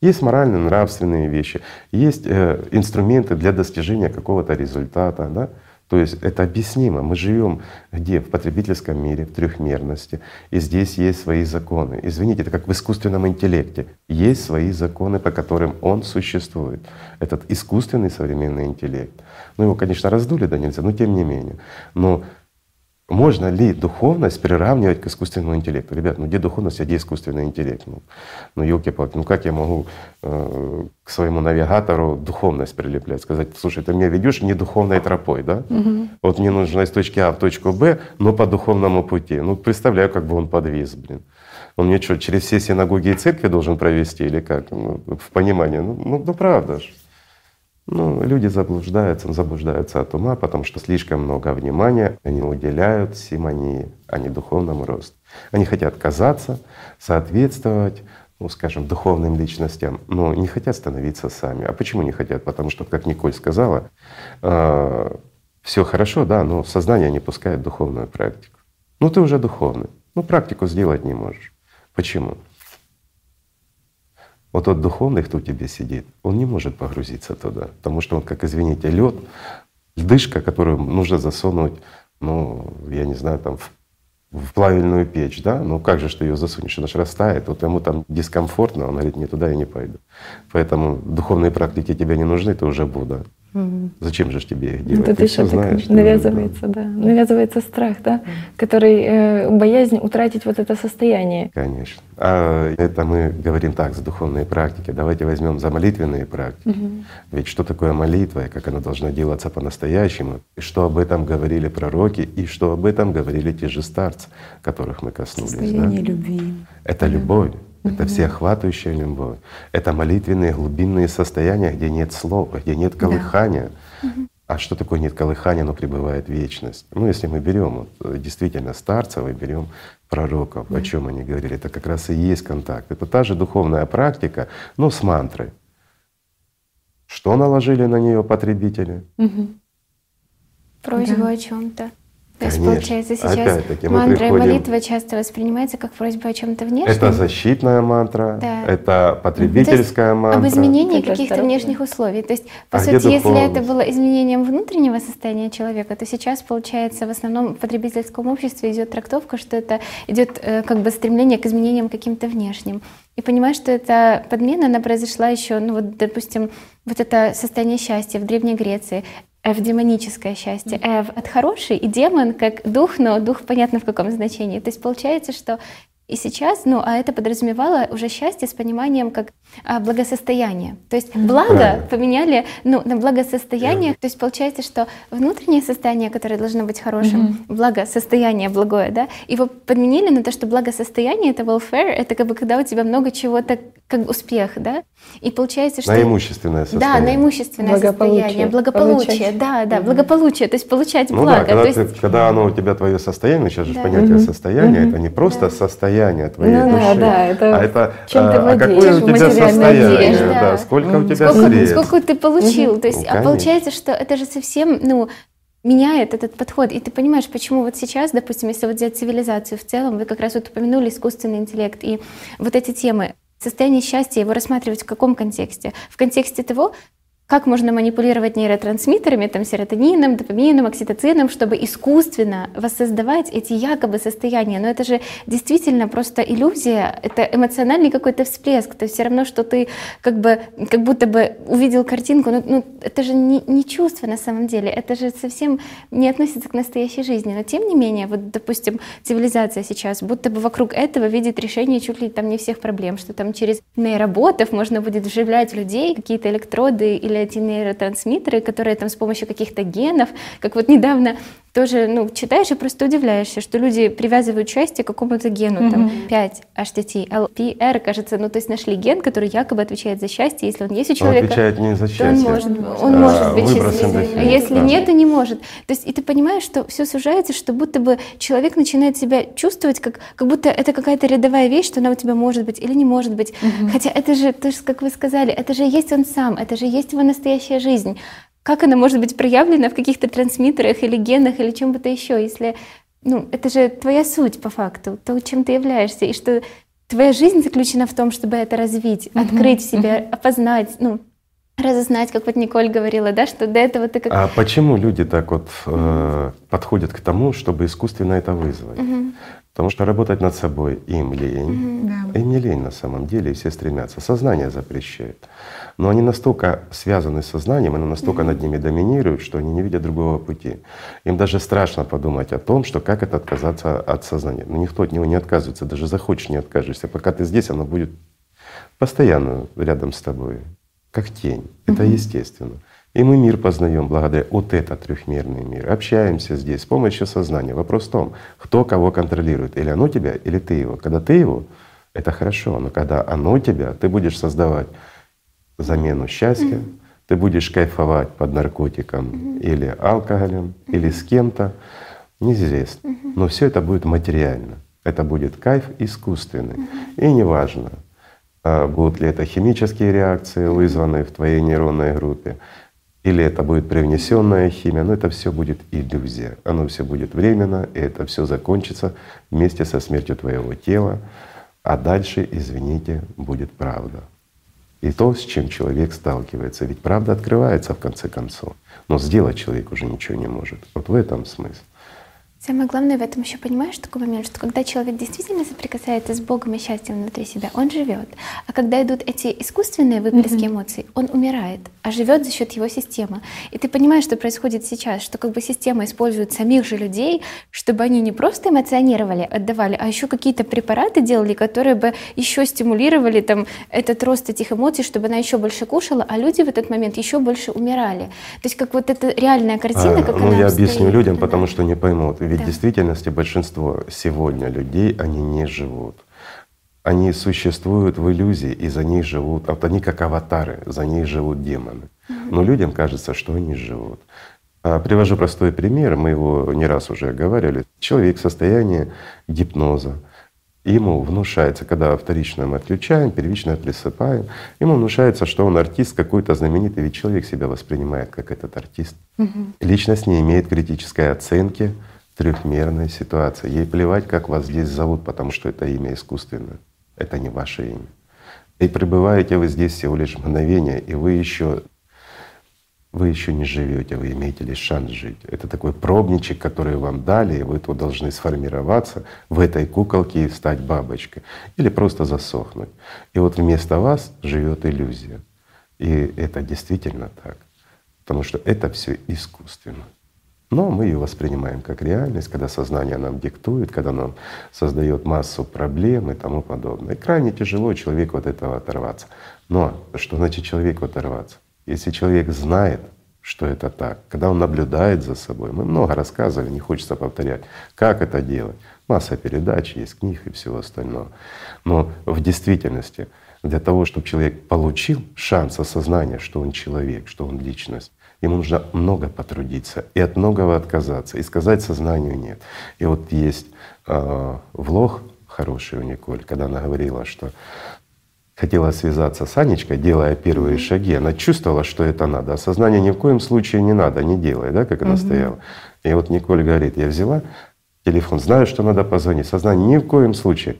Есть моральные, нравственные вещи, есть э, инструменты для достижения какого-то результата. Да? То есть это объяснимо. Мы живем где? В потребительском мире, в трехмерности. И здесь есть свои законы. Извините, это как в искусственном интеллекте. Есть свои законы, по которым он существует. Этот искусственный современный интеллект. Ну его, конечно, раздули, да нельзя, но тем не менее. Но можно ли духовность приравнивать к искусственному интеллекту? Ребят, ну где духовность, а где искусственный интеллект? Ну, ну елки-палки, ну как я могу э, к своему навигатору духовность прилеплять? Сказать, слушай, ты меня ведешь не духовной тропой, да? Угу. Вот мне нужно из точки А в точку Б, но по духовному пути. Ну представляю, как бы он подвис, блин. Он мне что, через все синагоги и церкви должен провести или как? Ну, в понимании. Ну, ну, ну правда же. Ну, люди заблуждаются, заблуждаются от ума, потому что слишком много внимания они уделяют симонии, а не духовному росту. Они хотят казаться, соответствовать, ну, скажем, духовным личностям, но не хотят становиться сами. А почему не хотят? Потому что, как Николь сказала, э, все хорошо, да, но сознание не пускает духовную практику. Ну ты уже духовный, ну практику сделать не можешь. Почему? Вот тот духовный, кто у тебя сидит, он не может погрузиться туда, потому что он, как, извините, лед, льдышка, которую нужно засунуть, ну, я не знаю, там в в плавильную печь, да, ну как же, что ее засунешь, она же растает, вот ему там дискомфортно, он говорит, не туда я не пойду. Поэтому духовные практики тебе не нужны, ты уже Будда. Угу. Зачем же тебе их делать? Тут еще знаешь, навязывается, да. да, навязывается страх, да, который э, боязнь утратить вот это состояние. Конечно. А это мы говорим так, за духовные практики. Давайте возьмем за молитвенные практики. Угу. Ведь что такое молитва и как она должна делаться по-настоящему, и что об этом говорили пророки, и что об этом говорили те же старцы, которых мы коснулись. Состояние да? любви. Это любовь. Это всеохватывающая любовь. Это молитвенные глубинные состояния, где нет слова, где нет колыхания. Да. А что такое нет колыхания, но пребывает вечность? Ну, если мы берем вот, действительно старцев и берем пророков, да. о чем они говорили, это как раз и есть контакт. Это та же духовная практика, но с мантрой. Что наложили на нее потребители? Угу. Просьбу да. о чем-то. То есть, получается, сейчас мантра приходим... и молитва часто воспринимается как просьба о чем-то внешнем. Это защитная мантра, да. это потребительская ну, мантра. Об изменении каких-то внешних условий. То есть, по а сути, если это было изменением внутреннего состояния человека, то сейчас, получается, в основном в потребительском обществе идет трактовка, что это идет э, как бы стремление к изменениям каким-то внешним. И понимаешь, что эта подмена, она произошла еще, ну вот, допустим, вот это состояние счастья в Древней Греции, Эв — демоническое счастье. Эв — от хороший, и демон как дух, но дух понятно в каком значении. То есть получается, что и сейчас, ну, а это подразумевало уже счастье с пониманием как а, благосостояние. То есть благо поменяли ну, на благосостояние. То есть получается, что внутреннее состояние, которое должно быть хорошим, mm-hmm. благосостояние благое, да, его подменили на то, что благосостояние — это welfare, это как бы когда у тебя много чего-то, как успех, да. И получается, что... На имущественное состояние. Да, на имущественное благополучие. состояние, благополучие, получать. да, да, благополучие, то есть получать ну, благо. Да, когда, то есть... ты, когда оно у тебя твое состояние, сейчас да. же понятие mm-hmm. состояния, mm-hmm. это не просто да. состояние, твоей ну, души. Да, да, это а это чем а, ты а какое у тебя состояние, да. да, сколько у тебя сколько, средств. Сколько ты получил. Mm-hmm. То есть, ну, а получается, что это же совсем, ну, меняет этот подход. И ты понимаешь, почему вот сейчас, допустим, если вот взять цивилизацию в целом, вы как раз вот упомянули искусственный интеллект и вот эти темы, состояние счастья, его рассматривать в каком контексте? В контексте того, как можно манипулировать нейротрансмиттерами, там, серотонином, допамином, окситоцином, чтобы искусственно воссоздавать эти якобы состояния. Но это же действительно просто иллюзия, это эмоциональный какой-то всплеск. То есть все равно, что ты как бы, как будто бы увидел картинку, ну, ну это же не, не чувство на самом деле, это же совсем не относится к настоящей жизни. Но тем не менее, вот, допустим, цивилизация сейчас будто бы вокруг этого видит решение чуть ли там не всех проблем, что там через нейроботов можно будет вживлять в людей какие-то электроды или эти нейротрансмиттеры, которые там с помощью каких-то генов, как вот недавно тоже, ну, читаешь и просто удивляешься, что люди привязывают счастье к какому-то гену, mm-hmm. там 5 HTT, LPR, кажется, ну, то есть нашли ген, который якобы отвечает за счастье, если он есть у человека, он отвечает не за счастье, он может, он а, может быть счастливым, а если да. нет, то не может. То есть и ты понимаешь, что все сужается, что будто бы человек начинает себя чувствовать, как, как будто это какая-то рядовая вещь, что она у тебя может быть или не может быть. Mm-hmm. Хотя это же, то есть, как вы сказали, это же есть он сам, это же есть его настоящая жизнь как она может быть проявлена в каких-то трансмиттерах или генах или чем бы то еще, если ну, это же твоя суть по факту, то, чем ты являешься, и что твоя жизнь заключена в том, чтобы это развить, mm-hmm. открыть в себе, mm-hmm. опознать, ну, разузнать, как вот Николь говорила, да, что до этого ты как... А почему люди так вот э, подходят к тому, чтобы искусственно это вызвать? Мгм. Потому что работать над собой им лень. Мгм. Да. Им не лень на самом деле, и все стремятся. Сознание запрещает. Но они настолько связаны с сознанием, они настолько над ними доминируют, что они не видят другого пути. Им даже страшно подумать о том, что как это отказаться от сознания. Но никто от него не отказывается, даже захочешь, не откажешься. Пока ты здесь, оно будет постоянно рядом с тобой, как тень. Это естественно. И мы мир познаем благодаря вот этот трехмерный мир. Общаемся здесь с помощью сознания. Вопрос в том, кто кого контролирует. Или оно тебя, или ты его. Когда ты его, это хорошо. Но когда оно тебя, ты будешь создавать замену счастья, ты будешь кайфовать под наркотиком или алкоголем, или с кем-то, неизвестно. Но все это будет материально. Это будет кайф искусственный. И неважно, а будут ли это химические реакции, вызванные в твоей нейронной группе, или это будет привнесенная химия, но это все будет иллюзия. Оно все будет временно, и это все закончится вместе со смертью твоего тела. А дальше, извините, будет правда. И то, с чем человек сталкивается. Ведь правда открывается в конце концов. Но сделать человек уже ничего не может. Вот в этом смысл. Самое главное в этом еще понимаешь такой момент, что когда человек действительно соприкасается с Богом и счастьем внутри себя, он живет. А когда идут эти искусственные выплески эмоций, он умирает, а живет за счет его системы. И ты понимаешь, что происходит сейчас, что как бы система использует самих же людей, чтобы они не просто эмоционировали, отдавали, а еще какие-то препараты делали, которые бы еще стимулировали там этот рост этих эмоций, чтобы она еще больше кушала, а люди в этот момент еще больше умирали. То есть как вот эта реальная картина, А, как ну, она я обстоит. объясню людям, потому что не поймут. Ведь Да. в действительности большинство сегодня людей, они не живут. Они существуют в иллюзии, и за них живут, вот они как аватары, за них живут демоны. Но людям кажется, что они живут. А, Привожу простой пример, мы его не раз уже говорили. Человек в состоянии гипноза, ему внушается, когда вторично мы отключаем, первично присыпаем, ему внушается, что он артист какой-то знаменитый, ведь человек себя воспринимает как этот артист. Личность не имеет критической оценки трехмерной ситуации. Ей плевать, как вас здесь зовут, потому что это имя искусственное. Это не ваше имя. И пребываете вы здесь всего лишь мгновение, и вы еще вы еще не живете, вы имеете лишь шанс жить. Это такой пробничек, который вам дали, и вы тут должны сформироваться в этой куколке и стать бабочкой. Или просто засохнуть. И вот вместо вас живет иллюзия. И это действительно так. Потому что это все искусственно. Но мы ее воспринимаем как реальность, когда сознание нам диктует, когда нам создает массу проблем и тому подобное. И крайне тяжело человеку от этого оторваться. Но что значит человеку оторваться? Если человек знает, что это так, когда он наблюдает за собой, мы много рассказывали, не хочется повторять, как это делать. Масса передач, есть книг и всего остального. Но в действительности для того, чтобы человек получил шанс осознания, что он человек, что он личность, ему нужно много потрудиться и от многого отказаться, и сказать сознанию нет. И вот есть э, влог хороший у Николь, когда она говорила, что хотела связаться с Анечкой, делая первые шаги, она чувствовала, что это надо, а сознание ни в коем случае не надо, не делай, да, как она стояла. И вот Николь говорит, я взяла телефон, знаю, что надо позвонить, сознание ни в коем случае.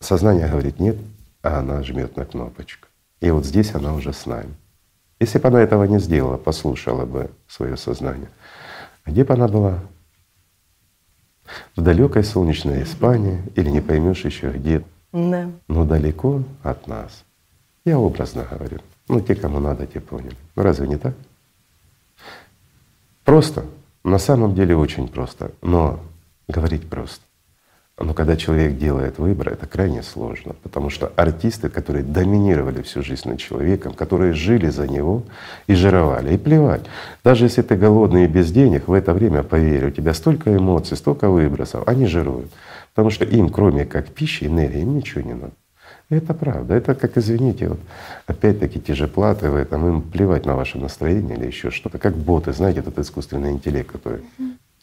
Сознание говорит нет, а она жмет на кнопочку. И вот здесь она уже с нами. Если бы она этого не сделала, послушала бы свое сознание, где бы она была? В далекой солнечной Испании или не поймешь еще где, Да. но далеко от нас. Я образно говорю. Ну, те, кому надо, те поняли. Ну, разве не так? Просто. На самом деле очень просто. Но говорить просто. Но когда человек делает выбор, это крайне сложно, потому что артисты, которые доминировали всю жизнь над человеком, которые жили за него и жировали, и плевать. Даже если ты голодный и без денег, в это время, поверь, у тебя столько эмоций, столько выбросов, они жируют. Потому что им, кроме как пищи, энергии, им ничего не надо. И это правда. Это как, извините, вот опять-таки те же платы в этом, им плевать на ваше настроение или еще что-то. Как боты, знаете, этот искусственный интеллект, который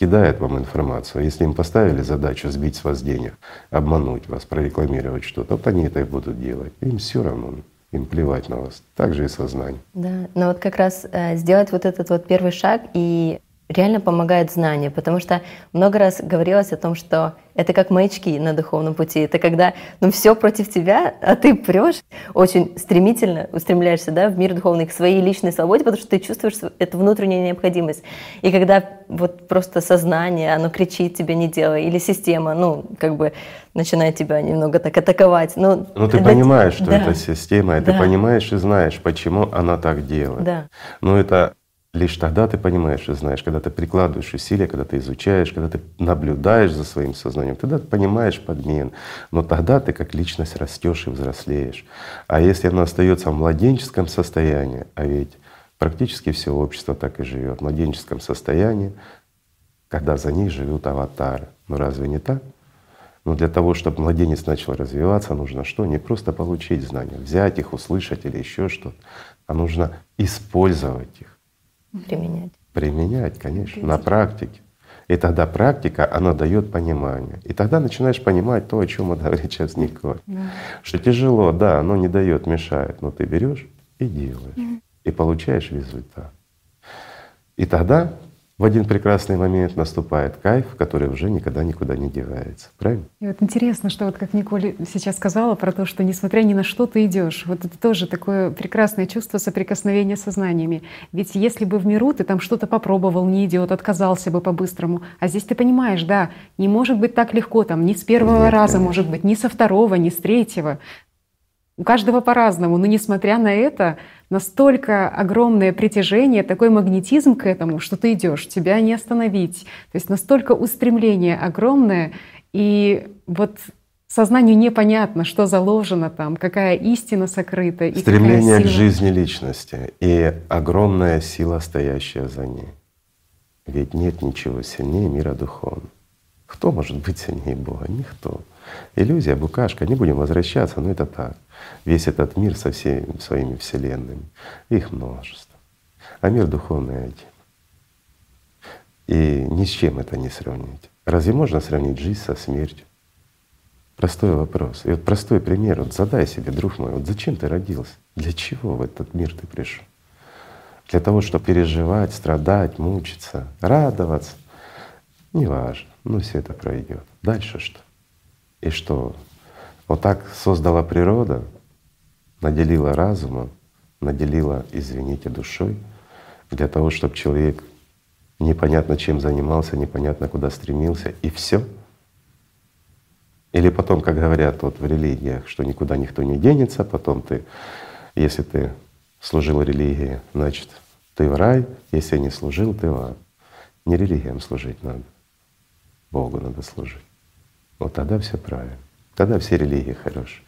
кидает вам информацию. Если им поставили задачу сбить с вас денег, обмануть вас, прорекламировать что-то, вот они это и будут делать. Им все равно, им плевать на вас. Так же и сознание. Да, но вот как раз э, сделать вот этот вот первый шаг и реально помогает знание, потому что много раз говорилось о том, что это как маячки на духовном пути. Это когда ну, все против тебя, а ты прешь очень стремительно, устремляешься да, в мир духовный, к своей личной свободе, потому что ты чувствуешь эту внутреннюю необходимость. И когда вот просто сознание, оно кричит тебе не делай, или система, ну, как бы начинает тебя немного так атаковать. Ну, Но ты понимаешь, что да. это система, и да. ты понимаешь и знаешь, почему она так делает. Да. Но это Лишь тогда ты понимаешь и знаешь, когда ты прикладываешь усилия, когда ты изучаешь, когда ты наблюдаешь за своим сознанием, тогда ты понимаешь подмен. Но тогда ты как личность растешь и взрослеешь. А если оно остается в младенческом состоянии, а ведь практически все общество так и живет, в младенческом состоянии, когда за них живут аватары. Ну разве не так? Но для того, чтобы младенец начал развиваться, нужно что? Не просто получить знания, взять их, услышать или еще что-то, а нужно использовать их применять. Применять, конечно, на практике. И тогда практика, она дает понимание. И тогда начинаешь понимать то, о чем мы говорили сейчас Николай. Да. Что тяжело, да, оно не дает, мешает, но ты берешь и делаешь, mm. и получаешь результат. И тогда в один прекрасный момент наступает кайф, который уже никогда никуда не девается. Правильно? И вот интересно, что вот как Николь сейчас сказала про то, что несмотря ни на что ты идешь, вот это тоже такое прекрасное чувство соприкосновения со знаниями. Ведь если бы в миру ты там что-то попробовал, не идет, отказался бы по-быстрому, а здесь ты понимаешь, да, не может быть так легко, там, ни с первого Нет, раза, конечно. может быть, ни со второго, ни с третьего. У каждого по-разному, но несмотря на это, настолько огромное притяжение, такой магнетизм к этому, что ты идешь, тебя не остановить. То есть настолько устремление огромное, и вот сознанию непонятно, что заложено там, какая истина сокрыта. И Стремление к жизни личности и огромная сила, стоящая за ней. Ведь нет ничего сильнее мира духовного. Кто может быть сильнее Бога? Никто. Иллюзия, букашка, не будем возвращаться, но это так весь этот мир со всеми своими вселенными. Их множество. А мир духовный один. И ни с чем это не сравнить. Разве можно сравнить жизнь со смертью? Простой вопрос. И вот простой пример. Вот задай себе, друг мой, вот зачем ты родился? Для чего в этот мир ты пришел? Для того, чтобы переживать, страдать, мучиться, радоваться. Неважно. Ну все это пройдет. Дальше что? И что? Вот так создала природа, наделила разумом, наделила, извините, душой, для того, чтобы человек непонятно чем занимался, непонятно куда стремился, и все. Или потом, как говорят вот в религиях, что никуда никто не денется, потом ты, если ты служил религии, значит, ты в рай, если не служил, ты в ад. Не религиям служить надо, Богу надо служить. Вот тогда все правильно. Тогда все религии хорошие.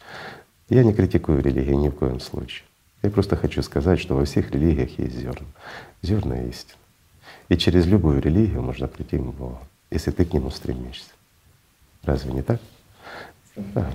Я не критикую религии ни в коем случае. Я просто хочу сказать, что во всех религиях есть зерна, зерна истины. И через любую религию можно прийти к Богу, если ты к Нему стремишься. Разве не так? Да.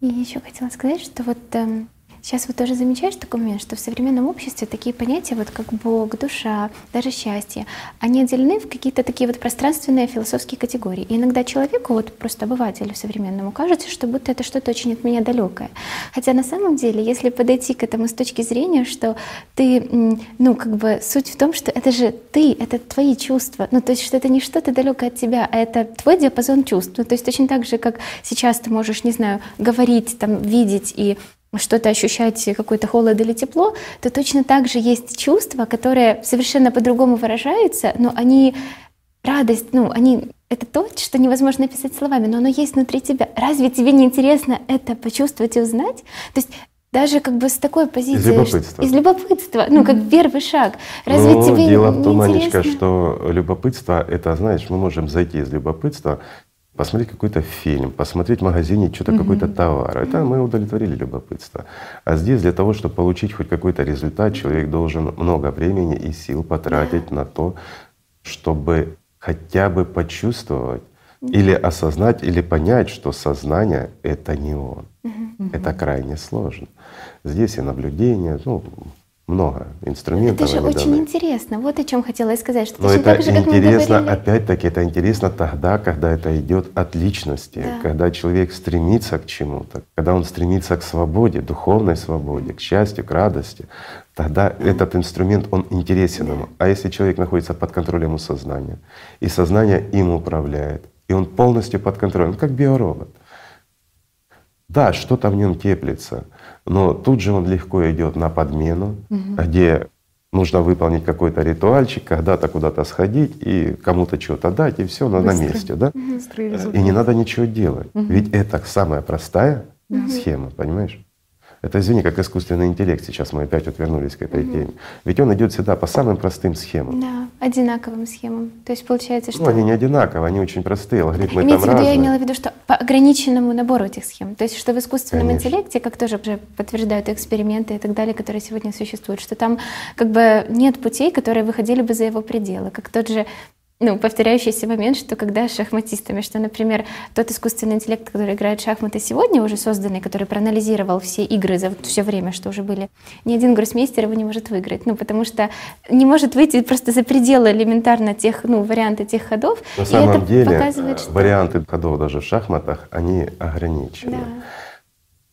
И еще хотела сказать, что вот эм, Сейчас вот тоже замечаешь такой момент, что в современном обществе такие понятия, вот как Бог, душа, даже счастье, они отделены в какие-то такие вот пространственные философские категории. И иногда человеку, вот просто обывателю современному, кажется, что будто это что-то очень от меня далекое. Хотя на самом деле, если подойти к этому с точки зрения, что ты, ну как бы суть в том, что это же ты, это твои чувства, ну то есть что это не что-то далекое от тебя, а это твой диапазон чувств. Ну, то есть точно так же, как сейчас ты можешь, не знаю, говорить, там, видеть и что-то ощущать, какой-то холод или тепло, то точно так же есть чувства, которые совершенно по-другому выражаются, но они радость, ну, они это то, что невозможно описать словами, но оно есть внутри тебя. Разве тебе не интересно это почувствовать и узнать? То есть даже как бы с такой позиции. Из любопытства. Из любопытства, ну, как первый шаг. Разве ну, тебе дело в том, Анечка, что любопытство — это, знаешь, мы можем зайти из любопытства посмотреть какой-то фильм, посмотреть в магазине что-то, mm-hmm. какой-то товар. Это мы удовлетворили любопытство. А здесь для того, чтобы получить хоть какой-то результат, человек должен много времени и сил потратить на то, чтобы хотя бы почувствовать mm-hmm. или осознать, или понять, что сознание — это не он. Mm-hmm. Это крайне сложно. Здесь и наблюдение, ну, много инструментов. Это же очень даны. интересно. Вот о чем хотела сказать. Что Но это так же, интересно, опять-таки, это интересно тогда, когда это идет от личности, да. когда человек стремится к чему-то, когда он стремится к свободе, духовной свободе, к счастью, к радости. Тогда да. этот инструмент, он интересен да. ему. А если человек находится под контролем у сознания, и сознание им управляет, и он полностью под контролем, как биоробот. Да, что-то в нем теплится, но тут же он легко идет на подмену, угу. где нужно выполнить какой-то ритуальчик, когда-то куда-то сходить и кому-то что-то дать, и все, на, месте, да? Угу. И не надо ничего делать. Угу. Ведь это самая простая угу. схема, понимаешь? Это, извини, как искусственный интеллект. Сейчас мы опять вот вернулись к этой угу. теме. Ведь он идет всегда по самым простым схемам. Да, одинаковым схемам. То есть получается, что… Ну, они не одинаковые, они очень простые, алгоритмы Имеется там в виду, разные. я имела в виду, что по ограниченному набору этих схем. То есть что в искусственном Конечно. интеллекте, как тоже уже подтверждают эксперименты и так далее, которые сегодня существуют, что там как бы нет путей, которые выходили бы за его пределы. Как тот же ну, повторяющийся момент, что когда с шахматистами, что, например, тот искусственный интеллект, который играет в шахматы сегодня, уже созданный, который проанализировал все игры за все время, что уже были, ни один гроссмейстер его не может выиграть, ну, потому что не может выйти просто за пределы элементарно тех, ну, варианты тех ходов. На самом деле показывает, что... варианты ходов даже в шахматах, они ограничены. Да.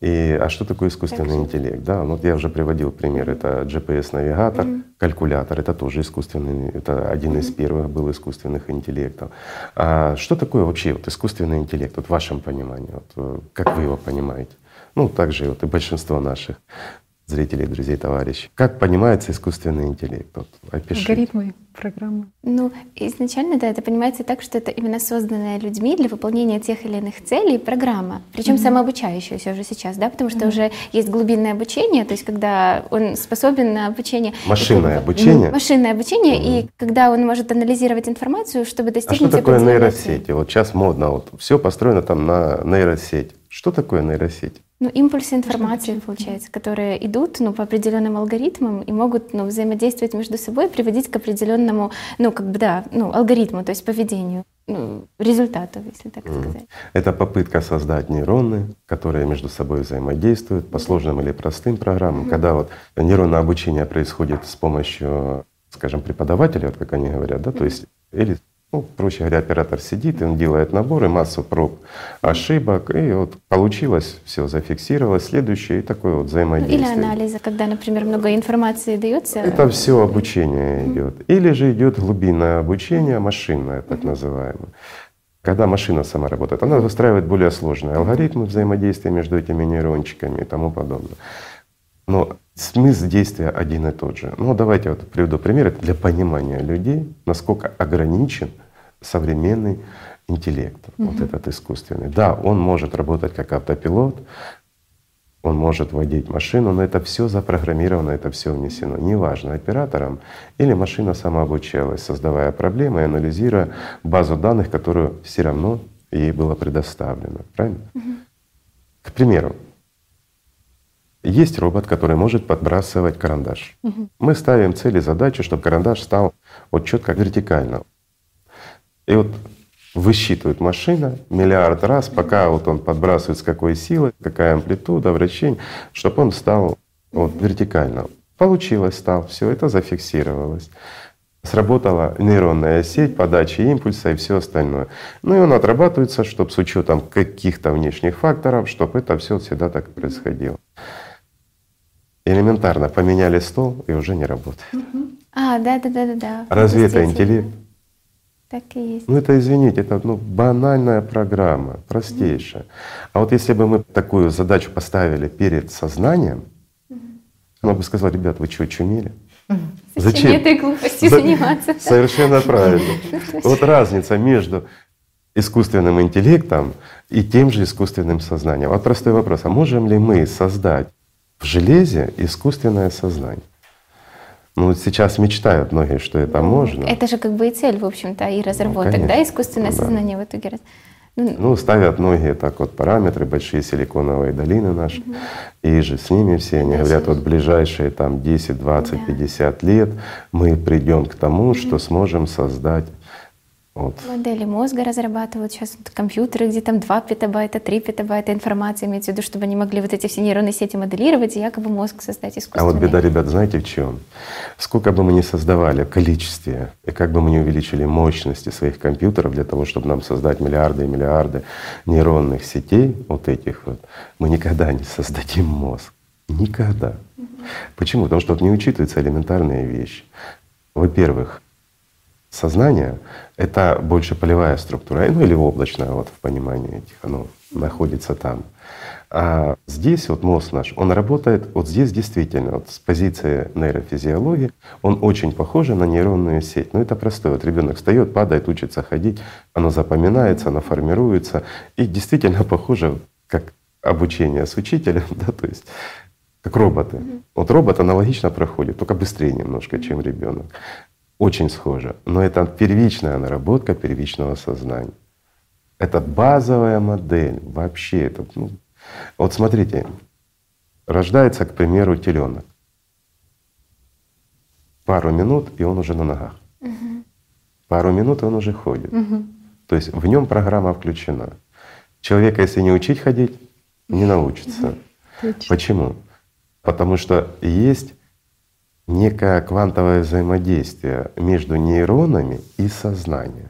И, а что такое искусственный так интеллект? Да, ну, вот я уже приводил пример. Это GPS-навигатор, mm-hmm. калькулятор. Это тоже искусственный, это один mm-hmm. из первых был искусственных интеллектов. А что такое вообще вот искусственный интеллект вот в вашем понимании? Вот, э, как вы его понимаете? Ну, также вот и большинство наших зрителей, друзей, товарищей. Как понимается искусственный интеллект? Вот, опиши. Алгоритмы, программы. Ну, изначально, да, это понимается так, что это именно созданная людьми для выполнения тех или иных целей программа, причем mm-hmm. самообучающаяся уже сейчас, да, потому что mm-hmm. уже есть глубинное обучение, то есть когда он способен на обучение. Машинное это, обучение. Машинное обучение, mm-hmm. и когда он может анализировать информацию, чтобы достигнуть. А что такое нейросети? Вот сейчас модно, вот все построено там на нейросети. Что такое нейросеть? Ну, импульсы информации, получается, которые идут ну, по определенным алгоритмам и могут ну, взаимодействовать между собой, приводить к определенному, ну, как бы, да, ну, алгоритму, то есть поведению, ну, результату, если так сказать. Это попытка создать нейроны, которые между собой взаимодействуют по сложным или простым программам. Mm-hmm. Когда вот нейронное обучение происходит с помощью, скажем, преподавателя, вот как они говорят, да, mm-hmm. то есть или ну, проще говоря, оператор сидит, он делает наборы, массу проб, ошибок, и вот получилось, все зафиксировалось, следующее, и такое вот взаимодействие. Или анализа, когда, например, много информации дается. Это все обучение идет. Или же идет глубинное обучение, машинное так называемое. Когда машина сама работает, она выстраивает более сложные алгоритмы взаимодействия между этими нейрончиками и тому подобное. Но смысл действия один и тот же. Ну давайте вот приведу пример для понимания людей, насколько ограничен современный интеллект, угу. вот этот искусственный. Да, он может работать как автопилот, он может водить машину, но это все запрограммировано, это все внесено. Неважно, оператором или машина самообучалась, создавая проблемы и анализируя базу данных, которую все равно ей было предоставлено. Правильно? Угу. К примеру, есть робот, который может подбрасывать карандаш. Угу. Мы ставим цели, задачу, чтобы карандаш стал вот четко вертикально. И вот высчитывает машина миллиард раз, пока вот он подбрасывает с какой силой, какая амплитуда, вращение, чтобы он стал вот вертикально. Получилось, стал, все это зафиксировалось. Сработала нейронная сеть, подачи импульса и все остальное. Ну и он отрабатывается, чтобы с учетом каких-то внешних факторов, чтобы это все всегда так происходило элементарно поменяли стол и уже не работает. А, да, да, да, да, да. Разве это интеллект? Так и есть. Ну это, извините, это ну, банальная программа, простейшая. А вот если бы мы такую задачу поставили перед сознанием, она бы сказала, ребят, вы что, чумели? Зачем, Зачем этой глупостью заниматься? [LAUGHS] Совершенно правильно. [LAUGHS] Вот разница между искусственным интеллектом и тем же искусственным сознанием. Вот простой вопрос, а можем ли мы создать в железе искусственное сознание. Ну вот сейчас мечтают многие, что это можно. Это же как бы и цель, в общем-то, и разработок, ну, да, искусственное ну, сознание да. в итоге. Ну, ну, ставят многие так вот параметры, большие силиконовые долины наши, угу. и же с ними все, они да, говорят, вот ближайшие там 10, 20, да. 50 лет мы придем к тому, что сможем создать Вот. Модели мозга разрабатывают сейчас компьютеры, где там 2 петабайта, 3 петабайта информации, имеется в виду, чтобы они могли вот эти все нейронные сети моделировать и якобы мозг создать искусственный. А вот беда, ребят, знаете в чем? Сколько бы мы ни создавали в количестве, и как бы мы ни увеличили мощности своих компьютеров для того, чтобы нам создать миллиарды и миллиарды нейронных сетей, вот этих вот, мы никогда не создадим мозг. Никогда. Почему? Потому что вот не учитываются элементарные вещи. Во-первых, Сознание — это больше полевая структура, ну или облачная вот в понимании этих, оно находится там. А здесь вот мозг наш, он работает вот здесь действительно, вот с позиции нейрофизиологии, он очень похож на нейронную сеть. Ну это простое. Вот ребенок встает, падает, учится ходить, оно запоминается, оно формируется и действительно похоже как обучение с учителем, [LAUGHS] да, то есть как роботы. Вот робот аналогично проходит, только быстрее немножко, чем ребенок очень схоже, но это первичная наработка первичного сознания. Это базовая модель вообще. Это, ну, вот смотрите, рождается, к примеру, теленок. Пару минут, и он уже на ногах. Угу. Пару минут, и он уже ходит. Угу. То есть в нем программа включена. Человека, если не учить ходить, не научится. Угу. Почему? Потому что есть некое квантовое взаимодействие между нейронами и сознанием.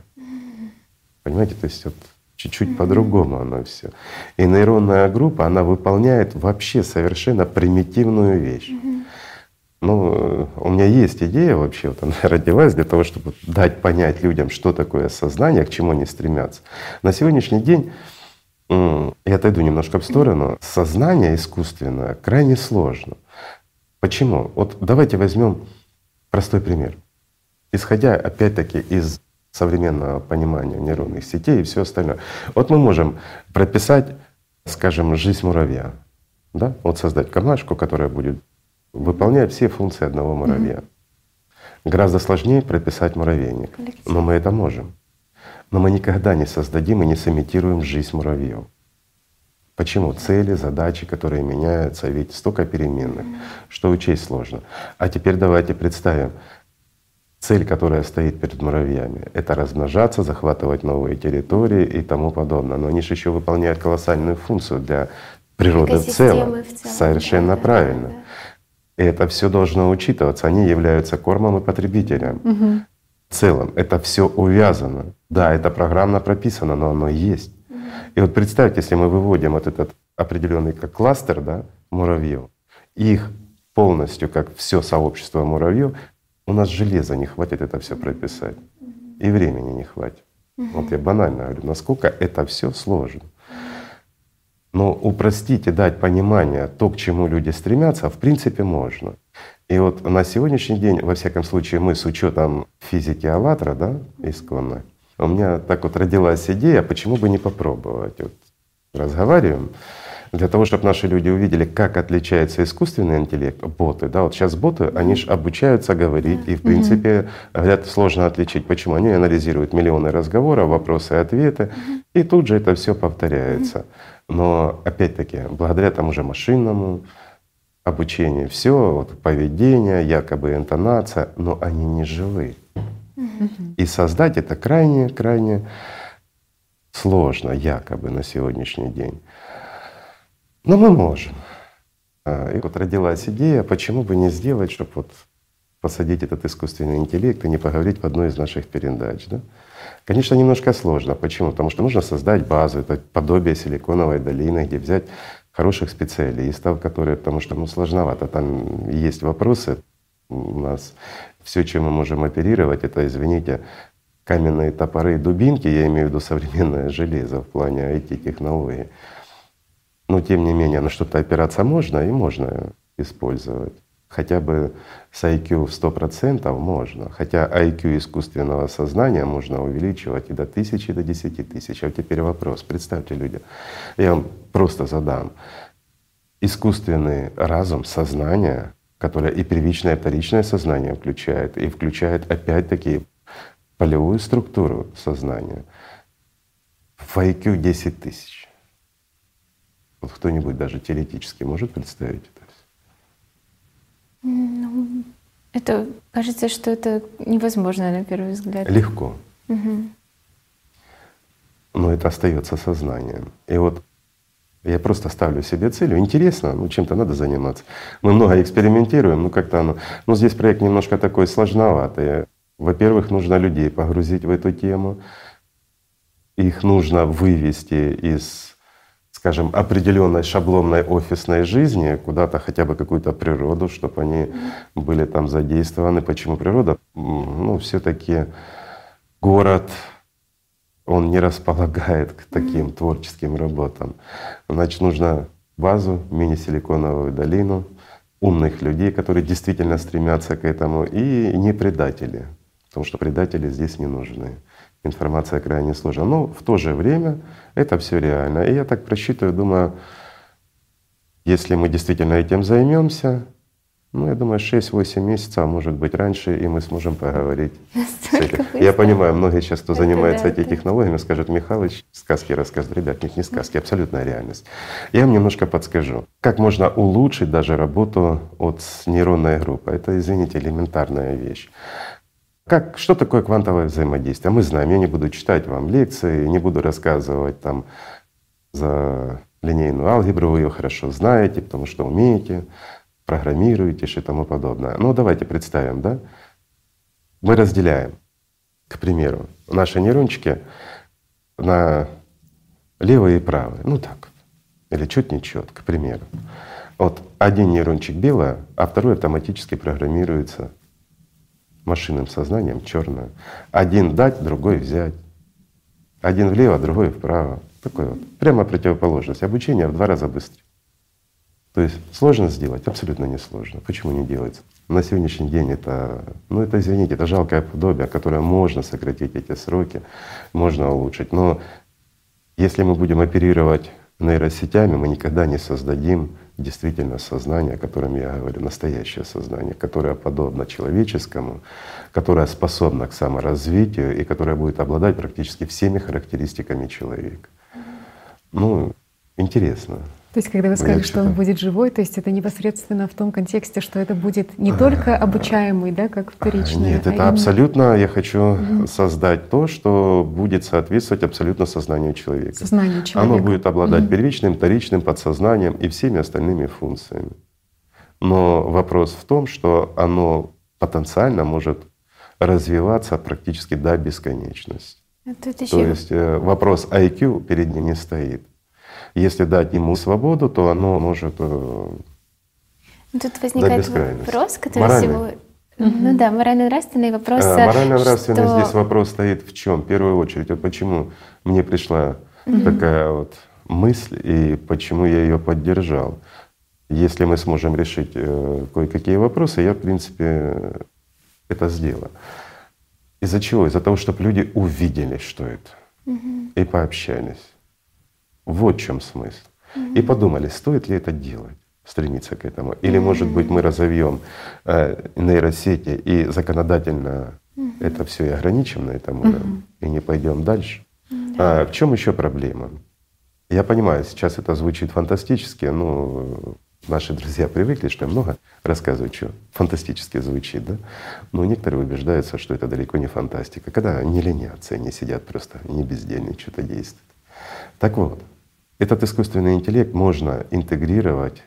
Понимаете, то есть вот чуть-чуть mm-hmm. по-другому оно все. И нейронная группа, она выполняет вообще совершенно примитивную вещь. Mm-hmm. Ну, у меня есть идея вообще, вот она [LAUGHS] родилась для того, чтобы дать понять людям, что такое сознание, к чему они стремятся. На сегодняшний день я отойду немножко в сторону. Сознание искусственное крайне сложно. Почему? Вот давайте возьмем простой пример. Исходя опять-таки из современного понимания нейронных сетей и все остальное. Вот мы можем прописать, скажем, жизнь муравья, да? вот создать комашку, которая будет выполнять все функции одного муравья. Mm-hmm. Гораздо сложнее прописать муравейник, но мы это можем. Но мы никогда не создадим и не сымитируем жизнь муравьев. Почему? Цели, задачи, которые меняются, ведь столько переменных, что учесть сложно. А теперь давайте представим, цель, которая стоит перед муравьями, это размножаться, захватывать новые территории и тому подобное. Но они же еще выполняют колоссальную функцию для природы в целом. в целом. Совершенно да, правильно. Да, да. И это все должно учитываться. Они являются кормом и потребителем. Угу. В целом это все увязано. Да, это программно прописано, но оно есть. И вот представьте, если мы выводим вот этот определенный как кластер да, муравьев, их полностью, как все сообщество муравьев, у нас железа не хватит это все прописать. И времени не хватит. Вот я банально говорю, насколько это все сложно. Но упростить и дать понимание то, к чему люди стремятся, в принципе можно. И вот на сегодняшний день, во всяком случае, мы с учетом физики АЛЛАТРА, да, исконно, у меня так вот родилась идея, почему бы не попробовать. Вот разговариваем для того, чтобы наши люди увидели, как отличается искусственный интеллект, боты. Да, вот сейчас боты, они же обучаются говорить, и в принципе говорят, сложно отличить. Почему? Они анализируют миллионы разговоров, вопросы и ответы, и тут же это все повторяется. Но опять-таки, благодаря тому же машинному обучению, все, вот, поведение, якобы интонация, но они не И создать это крайне-крайне сложно, якобы на сегодняшний день. Но мы можем. А, и вот родилась идея, почему бы не сделать, чтобы вот посадить этот искусственный интеллект и не поговорить в одной из наших передач. Да? Конечно, немножко сложно. Почему? Потому что нужно создать базу, это подобие силиконовой долины, где взять хороших специалистов, которые, потому что ну, сложновато. Там есть вопросы у нас все, чем мы можем оперировать, это, извините, каменные топоры и дубинки, я имею в виду современное железо в плане IT-технологий. Но тем не менее на что-то опираться можно и можно использовать. Хотя бы с IQ в 100% можно. Хотя IQ искусственного сознания можно увеличивать и до тысячи, и до десяти тысяч. А вот теперь вопрос. Представьте, люди, я вам просто задам. Искусственный разум, сознание которая и первичное, и вторичное сознание включает, и включает опять-таки полевую структуру сознания. В IQ 10 тысяч. Вот кто-нибудь даже теоретически может представить это? Ну, это кажется, что это невозможно на первый взгляд. Легко. Угу. но это остается сознанием. И вот я просто ставлю себе целью. Интересно, ну чем-то надо заниматься. Мы много экспериментируем, ну как-то оно. Но здесь проект немножко такой сложноватый. Во-первых, нужно людей погрузить в эту тему. Их нужно вывести из, скажем, определенной шаблонной офисной жизни куда-то хотя бы какую-то природу, чтобы они были там задействованы. Почему природа? Ну, все-таки город, он не располагает к таким творческим работам. Значит, нужно базу, мини-силиконовую долину, умных людей, которые действительно стремятся к этому, и не предатели, потому что предатели здесь не нужны. Информация крайне сложная. Но в то же время это все реально. И я так просчитываю, думаю, если мы действительно этим займемся, ну, я думаю, 6-8 месяцев, а может быть раньше, и мы сможем поговорить. [LAUGHS] С этим. Я понимаю, многие сейчас, кто занимается да, этими технологиями, скажут, Михалыч, сказки рассказывает. Ребят, нет, не сказки, абсолютная реальность. Я вам немножко подскажу, как можно улучшить даже работу от нейронной группы. Это, извините, элементарная вещь. Как, что такое квантовое взаимодействие? Мы знаем, я не буду читать вам лекции, не буду рассказывать там за линейную алгебру, вы ее хорошо знаете, потому что умеете программируетесь и тому подобное. Ну давайте представим, да? Мы разделяем, к примеру, наши нейрончики на левые и правые. Ну так, или чуть не чет, к примеру. Вот один нейрончик белый, а второй автоматически программируется машинным сознанием черное. Один дать, другой взять. Один влево, другой вправо. Такой вот. Прямо противоположность. Обучение в два раза быстрее. То есть сложно сделать? Абсолютно не сложно. Почему не делается? На сегодняшний день это, ну это, извините, это жалкое подобие, которое можно сократить эти сроки, можно улучшить. Но если мы будем оперировать нейросетями, мы никогда не создадим действительно сознание, о котором я говорю, настоящее сознание, которое подобно человеческому, которое способно к саморазвитию и которое будет обладать практически всеми характеристиками человека. Ну, интересно. То есть, когда вы сказали, что он будет живой, то есть это непосредственно в том контексте, что это будет не только [LAUGHS] обучаемый, да, как вторичный. Нет, а это именно... абсолютно, я хочу угу. создать то, что будет соответствовать абсолютно сознанию человека. Сознанию человека. Оно будет обладать угу. первичным, вторичным, подсознанием и всеми остальными функциями. Но вопрос в том, что оно потенциально может развиваться практически до бесконечности. Это То есть э, вопрос IQ перед ним не стоит. Если дать ему свободу, то оно может э, ну, Тут возникает вопрос, который Моральный. сегодня… Ну да, морально-нравственный вопрос. А, морально-нравственный что... здесь вопрос стоит в чем? В первую очередь, вот почему мне пришла угу. такая вот мысль и почему я ее поддержал. Если мы сможем решить э, кое-какие вопросы, я, в принципе, это сделаю. Из-за чего? Из-за того, чтобы люди увидели, что это, угу. и пообщались. Вот в чем смысл. Mm-hmm. И подумали, стоит ли это делать, стремиться к этому. Или, mm-hmm. может быть, мы разовьем э, нейросети и законодательно mm-hmm. это все и ограничим на этом уровне, mm-hmm. и не пойдем дальше. Mm-hmm. А, в чем еще проблема? Я понимаю, сейчас это звучит фантастически, но наши друзья привыкли, что я много рассказываю, что фантастически звучит, да? Но некоторые убеждаются, что это далеко не фантастика, когда не ленятся, не сидят просто, не бездельно что-то действуют. Так вот, этот искусственный интеллект можно интегрировать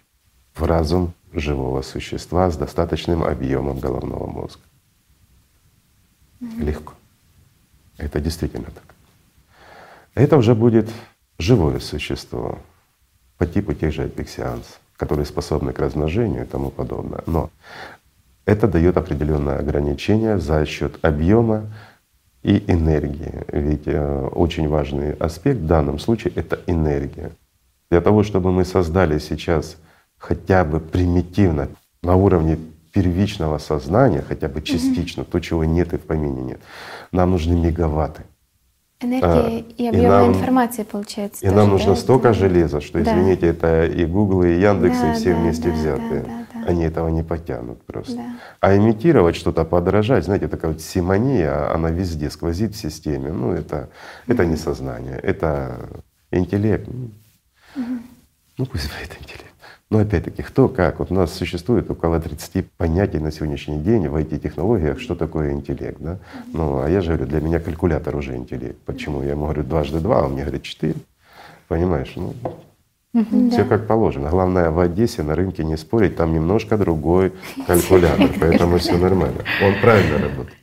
в разум живого существа с достаточным объемом головного мозга. Легко. Это действительно так. Это уже будет живое существо по типу тех же эпиксианцев, которые способны к размножению и тому подобное. Но это дает определенное ограничение за счет объема и энергии. Ведь э, очень важный аспект в данном случае — это энергия. Для того, чтобы мы создали сейчас хотя бы примитивно на уровне первичного сознания, хотя бы частично, mm-hmm. то, чего нет и в помине нет, нам нужны мегаватты. Энергия а, и объем нам, информации получается. И тоже, нам нужно да? столько железа, что, да. извините, это и Google, и Яндекс, да, и все да, вместе да, взятые. Да, да, они этого не потянут просто. Да. А имитировать что-то, подражать, знаете, такая вот симония, она везде сквозит в системе. Ну, это, это не сознание, это интеллект. Ну, пусть [LAUGHS] будет интеллект. Но опять-таки, кто как? Вот у нас существует около 30 понятий на сегодняшний день в IT-технологиях, что такое интеллект. Да? Ну, а я же говорю, для меня калькулятор уже интеллект. Почему? Я ему говорю дважды два, а он мне говорит четыре. Понимаешь? Ну, Угу, Все да. как положено. Главное в Одессе на рынке не спорить, там немножко другой калькулятор, [LAUGHS] поэтому все нормально. Он правильно работает.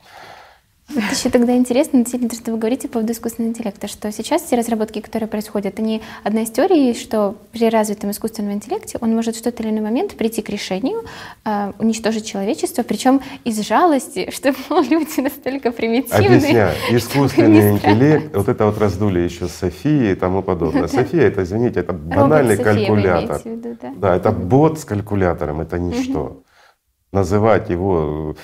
Вот еще тогда интересно, действительно, что вы говорите по поводу искусственного интеллекта, что сейчас все разработки, которые происходят, они одна из теорий, что при развитом искусственном интеллекте он может в тот или иной момент прийти к решению, э, уничтожить человечество, причем из жалости, что [LAUGHS] люди настолько примитивные. Объясняю. Искусственный интеллект, вот это вот раздули еще Софии и тому подобное. София, это, извините, это банальный калькулятор. да? это бот с калькулятором, это ничто. Называть его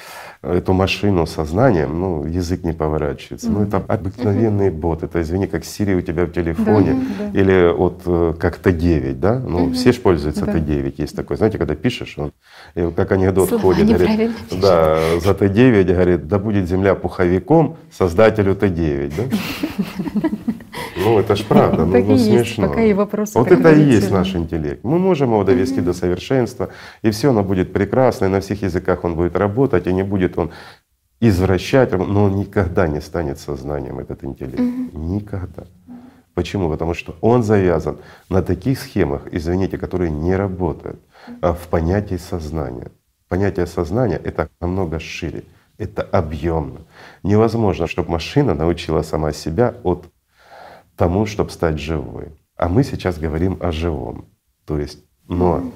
эту машину сознанием, ну, язык не поворачивается. Mm-hmm. Ну, это обыкновенный mm-hmm. бот. Это, извини, как Siri у тебя в телефоне да, да. или вот э, как Т9, да? Ну, mm-hmm. все же пользуются да. Т9, есть такой. Знаете, когда пишешь, он, и как анекдот Слова ходит, говорит, да, за Т9, говорит, да будет земля пуховиком создателю Т9, да? Ну, это ж правда, ну, ну смешно. Пока и вопросы. Вот это и есть наш интеллект. Мы можем его довести до совершенства, и все оно будет прекрасно, и на всех языках он будет работать, и не будет он извращать, но он никогда не станет сознанием, этот интеллект. Никогда. Почему? Потому что он завязан на таких схемах, извините, которые не работают, а в понятии сознания. Понятие сознания — это намного шире, это объемно. Невозможно, чтобы машина научила сама себя от тому, чтобы стать живой. А мы сейчас говорим о живом. То есть, но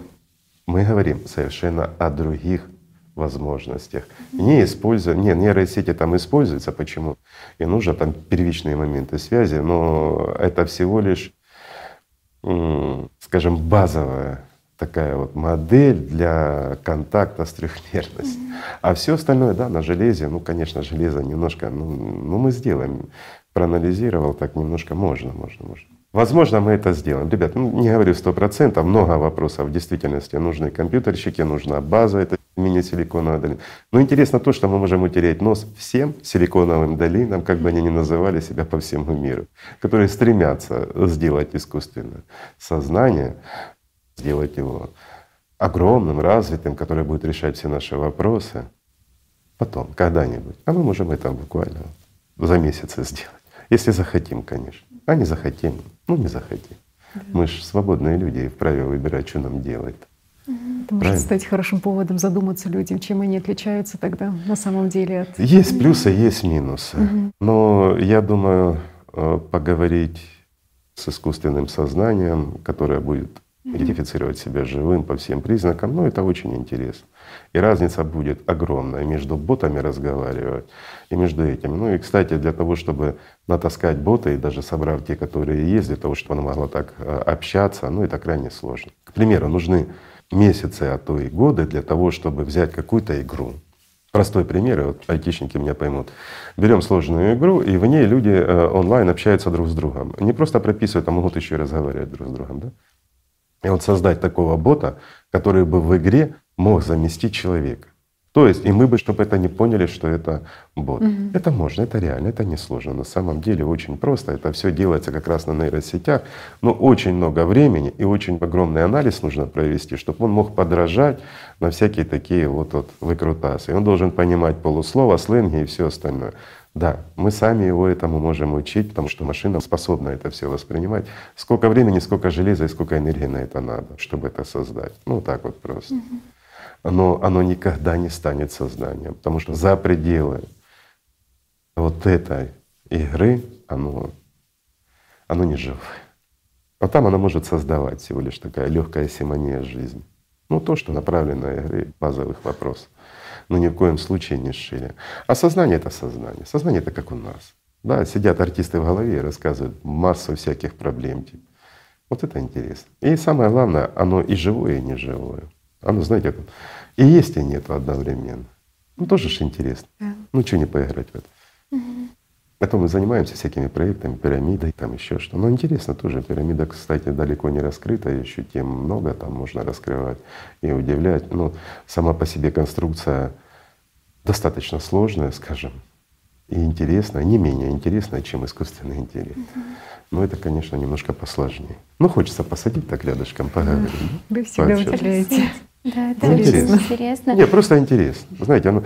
мы говорим совершенно о других возможностях. Не используя, не, нейросети там используются, почему? И нужно там первичные моменты связи, но это всего лишь, скажем, базовая такая вот модель для контакта с трехмерностью. А все остальное, да, на железе, ну, конечно, железо немножко, ну, ну мы сделаем проанализировал, так немножко можно, можно, можно. Возможно, мы это сделаем. Ребят, ну, не говорю сто процентов, много вопросов в действительности. Нужны компьютерщики, нужна база, это мини-силиконовая долина. Но интересно то, что мы можем утереть нос всем силиконовым долинам, как бы они ни называли себя по всему миру, которые стремятся сделать искусственное сознание, сделать его огромным, развитым, которое будет решать все наши вопросы. Потом, когда-нибудь. А мы можем это буквально за месяц сделать. Если захотим, конечно. А не захотим, ну не захотим. Да. Мы же свободные люди и вправе выбирать, что нам делать. Это может Правильно? стать хорошим поводом задуматься людям, чем они отличаются тогда на самом деле от. Есть плюсы, есть минусы. Угу. Но я думаю, э, поговорить с искусственным сознанием, которое будет идентифицировать себя живым по всем признакам, ну это очень интересно. И разница будет огромная между ботами разговаривать и между этим. Ну и, кстати, для того, чтобы натаскать бота и даже собрав те, которые есть, для того, чтобы она могла так э, общаться, ну это крайне сложно. К примеру, нужны месяцы, а то и годы для того, чтобы взять какую-то игру. Простой пример, вот айтишники меня поймут. Берем сложную игру, и в ней люди э, онлайн общаются друг с другом. Не просто прописывают, а могут еще и разговаривать друг с другом. Да? И вот создать такого бота, который бы в игре мог заместить человека. То есть, и мы бы, чтобы это не поняли, что это бот. Угу. Это можно, это реально, это несложно. На самом деле очень просто. Это все делается как раз на нейросетях. Но очень много времени и очень огромный анализ нужно провести, чтобы он мог подражать на всякие такие вот, вот выкрутасы. Он должен понимать полуслова, сленги и все остальное. Да, мы сами его этому можем учить, потому что машина способна это все воспринимать. Сколько времени, сколько железа и сколько энергии на это надо, чтобы это создать. Ну так вот просто. Но оно никогда не станет сознанием, потому что за пределы вот этой игры оно, оно не живое. А там оно может создавать всего лишь такая легкая симония жизни. Ну то, что направлено на игры базовых вопросов но ни в коем случае не шире. А сознание — это сознание. Сознание — это как у нас. Да, сидят артисты в голове и рассказывают массу всяких проблем. Типа. Вот это интересно. И самое главное, оно и живое, и неживое. Оно, знаете, как и есть, и нет одновременно. Ну тоже ж интересно. Да. Ну что не поиграть в это? Угу. Потом мы занимаемся всякими проектами, пирамидой, там еще что. Но интересно тоже. Пирамида, кстати, далеко не раскрыта, еще тем много там можно раскрывать и удивлять. Но ну, сама по себе конструкция достаточно сложная, скажем. и интересно, не менее интересно, чем искусственный интеллект. Угу. Но это, конечно, немножко посложнее. Ну, хочется посадить так рядышком, поговорить. Вы всегда удивляете. Да, это ну, интересно. интересно. Не, просто интересно. Знаете, оно,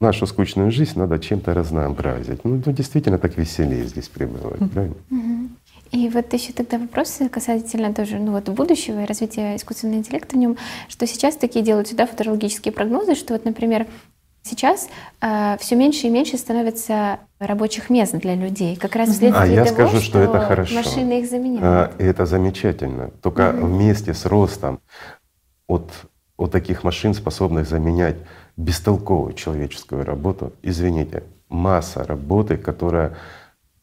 нашу скучную жизнь надо чем-то разнообразить. Ну, ну действительно так веселее здесь пребывать, правильно? Mm-hmm. И вот еще тогда вопросы касательно тоже ну вот будущего и развития искусственного интеллекта в нем, что сейчас такие делают сюда футурологические прогнозы, что вот, например, сейчас э, все меньше и меньше становится рабочих мест для людей, как раз вследствие а я того, скажу, что, что это хорошо. машины их заменяют. А, это замечательно. Только mm-hmm. вместе с ростом от, от таких машин, способных заменять бестолковую человеческую работу, извините, масса работы, которая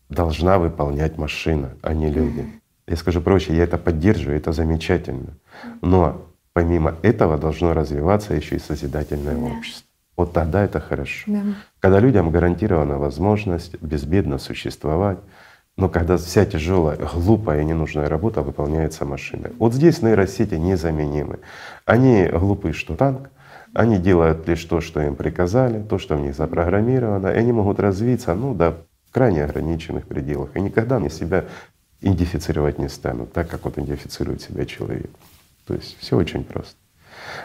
должна выполнять машина, а не люди. Я скажу проще, я это поддерживаю, это замечательно. Но помимо этого должно развиваться еще и созидательное да. общество. Вот тогда это хорошо. Да. Когда людям гарантирована возможность безбедно существовать, но когда вся тяжелая, глупая и ненужная работа выполняется машиной. Вот здесь нейросети незаменимы. Они глупые, что танк, они делают лишь то, что им приказали, то, что в них запрограммировано, и они могут развиться ну, до крайне ограниченных пределах. И никогда они себя идентифицировать не станут, так как вот идентифицирует себя человек. То есть все очень просто.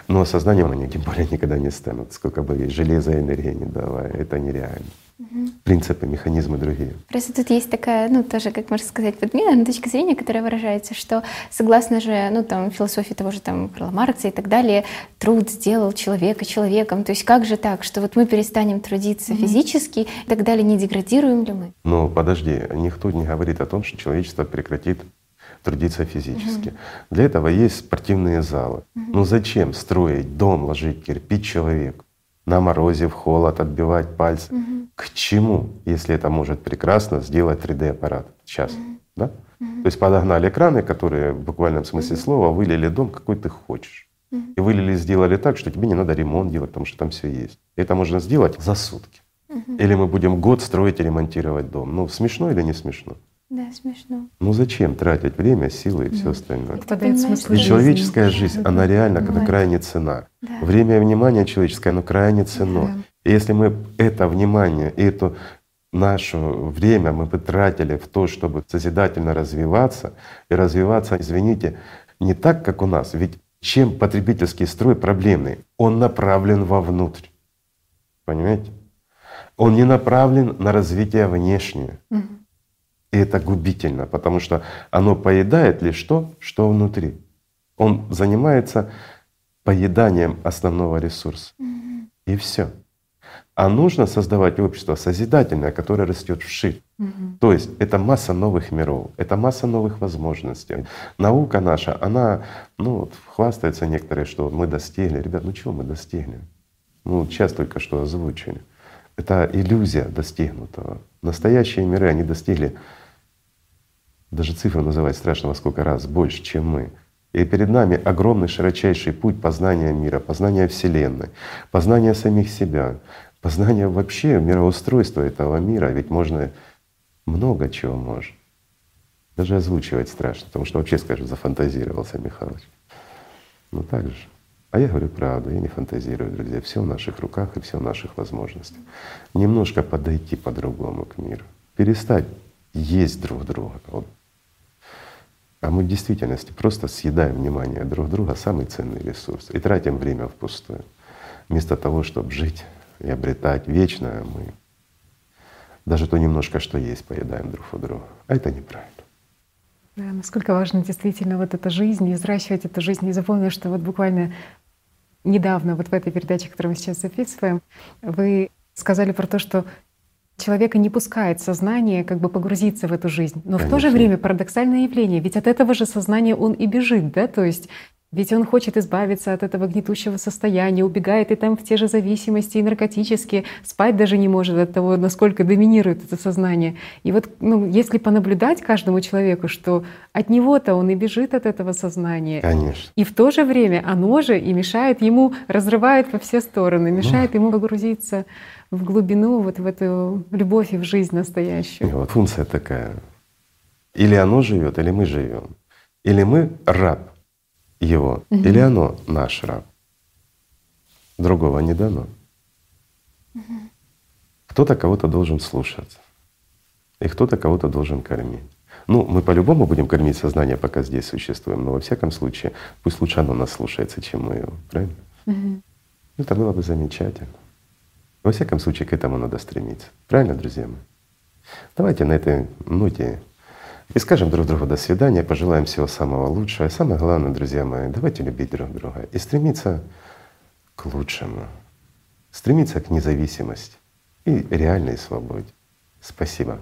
Но сознанием они тем более никогда не станут, сколько бы железа и энергия не давая. Это нереально. Угу. Принципы, механизмы другие. Просто тут есть такая, ну, тоже, как можно сказать, подмена, точка зрения, которая выражается, что согласно же, ну, там, философии того же там Карла Маркса и так далее, труд сделал человека человеком. То есть как же так, что вот мы перестанем трудиться угу. физически и так далее, не деградируем ли мы? Ну, подожди, никто не говорит о том, что человечество прекратит трудиться физически. Угу. Для этого есть спортивные залы. Угу. Ну зачем строить дом, ложить кирпич человеку? На морозе, в холод, отбивать пальцы. Угу. К чему, если это может прекрасно сделать 3D-аппарат сейчас? Угу. Да? Угу. То есть подогнали экраны, которые в буквальном смысле угу. слова вылили дом, какой ты хочешь. Угу. И вылили, сделали так, что тебе не надо ремонт делать, потому что там все есть. Это можно сделать за сутки. Угу. Или мы будем год строить и ремонтировать дом. Ну смешно или не смешно? Да, смешно. Ну зачем тратить время, силы и все остальное? Отпадает смысл Ведь человеческая жизнь, она реально когда крайне цена. Да. Время и внимание человеческое, оно крайне ценно. Да. И если мы это внимание, это наше время мы потратили в то, чтобы созидательно развиваться, и развиваться, извините, не так, как у нас. Ведь чем потребительский строй проблемный? Он направлен вовнутрь. Понимаете? Он не направлен на развитие внешнее. Угу. И это губительно, потому что оно поедает лишь то, что внутри. Он занимается поеданием основного ресурса. Mm-hmm. И все. А нужно создавать общество созидательное, которое растет вширь. Угу. То есть это масса новых миров, это масса новых возможностей. Наука наша, она, ну, вот хвастается некоторые, что мы достигли. Ребят, ну чего мы достигли? Ну, сейчас только что озвучили. Это иллюзия достигнутого. Настоящие миры, они достигли даже цифру называть страшно во сколько раз больше, чем мы. И перед нами огромный широчайший путь познания мира, познания Вселенной, познания самих себя, познания вообще мироустройства этого мира. Ведь можно много чего можно. Даже озвучивать страшно, потому что вообще скажут, зафантазировался Михайлович. Ну так же. А я говорю правду, я не фантазирую, друзья. Все в наших руках и все в наших возможностях. Немножко подойти по-другому к миру. Перестать есть друг друга. Вот а мы в действительности просто съедаем внимание друг друга, самый ценный ресурс, и тратим время впустую. Вместо того, чтобы жить и обретать вечное, мы даже то немножко, что есть, поедаем друг у друга. А это неправильно. Да, насколько важно действительно вот эта жизнь, и взращивать эту жизнь. Не запомню, что вот буквально недавно вот в этой передаче, которую мы сейчас записываем, вы сказали про то, что человека не пускает сознание как бы погрузиться в эту жизнь. Но Конечно. в то же время парадоксальное явление, ведь от этого же сознания он и бежит, да, то есть ведь он хочет избавиться от этого гнетущего состояния, убегает и там в те же зависимости и наркотические, спать даже не может от того, насколько доминирует это сознание. И вот ну, если понаблюдать каждому человеку, что от него-то он и бежит от этого сознания. Конечно. И в то же время оно же и мешает ему, разрывает во все стороны, мешает ну. ему погрузиться в глубину, вот в эту любовь и в жизнь настоящую. И вот функция такая. Или оно живет, или мы живем. Или мы раб его, угу. или оно наш раб. Другого не дано. Угу. Кто-то кого-то должен слушать, и кто-то кого-то должен кормить. Ну, мы по-любому будем кормить сознание, пока здесь существуем, но во всяком случае, пусть лучше оно нас слушается, чем мы его, правильно? Угу. Это было бы замечательно. Во всяком случае, к этому надо стремиться. Правильно, друзья мои? Давайте на этой ноте и скажем друг другу до свидания, пожелаем всего самого лучшего. И самое главное, друзья мои, давайте любить друг друга и стремиться к лучшему, стремиться к независимости и реальной свободе. Спасибо.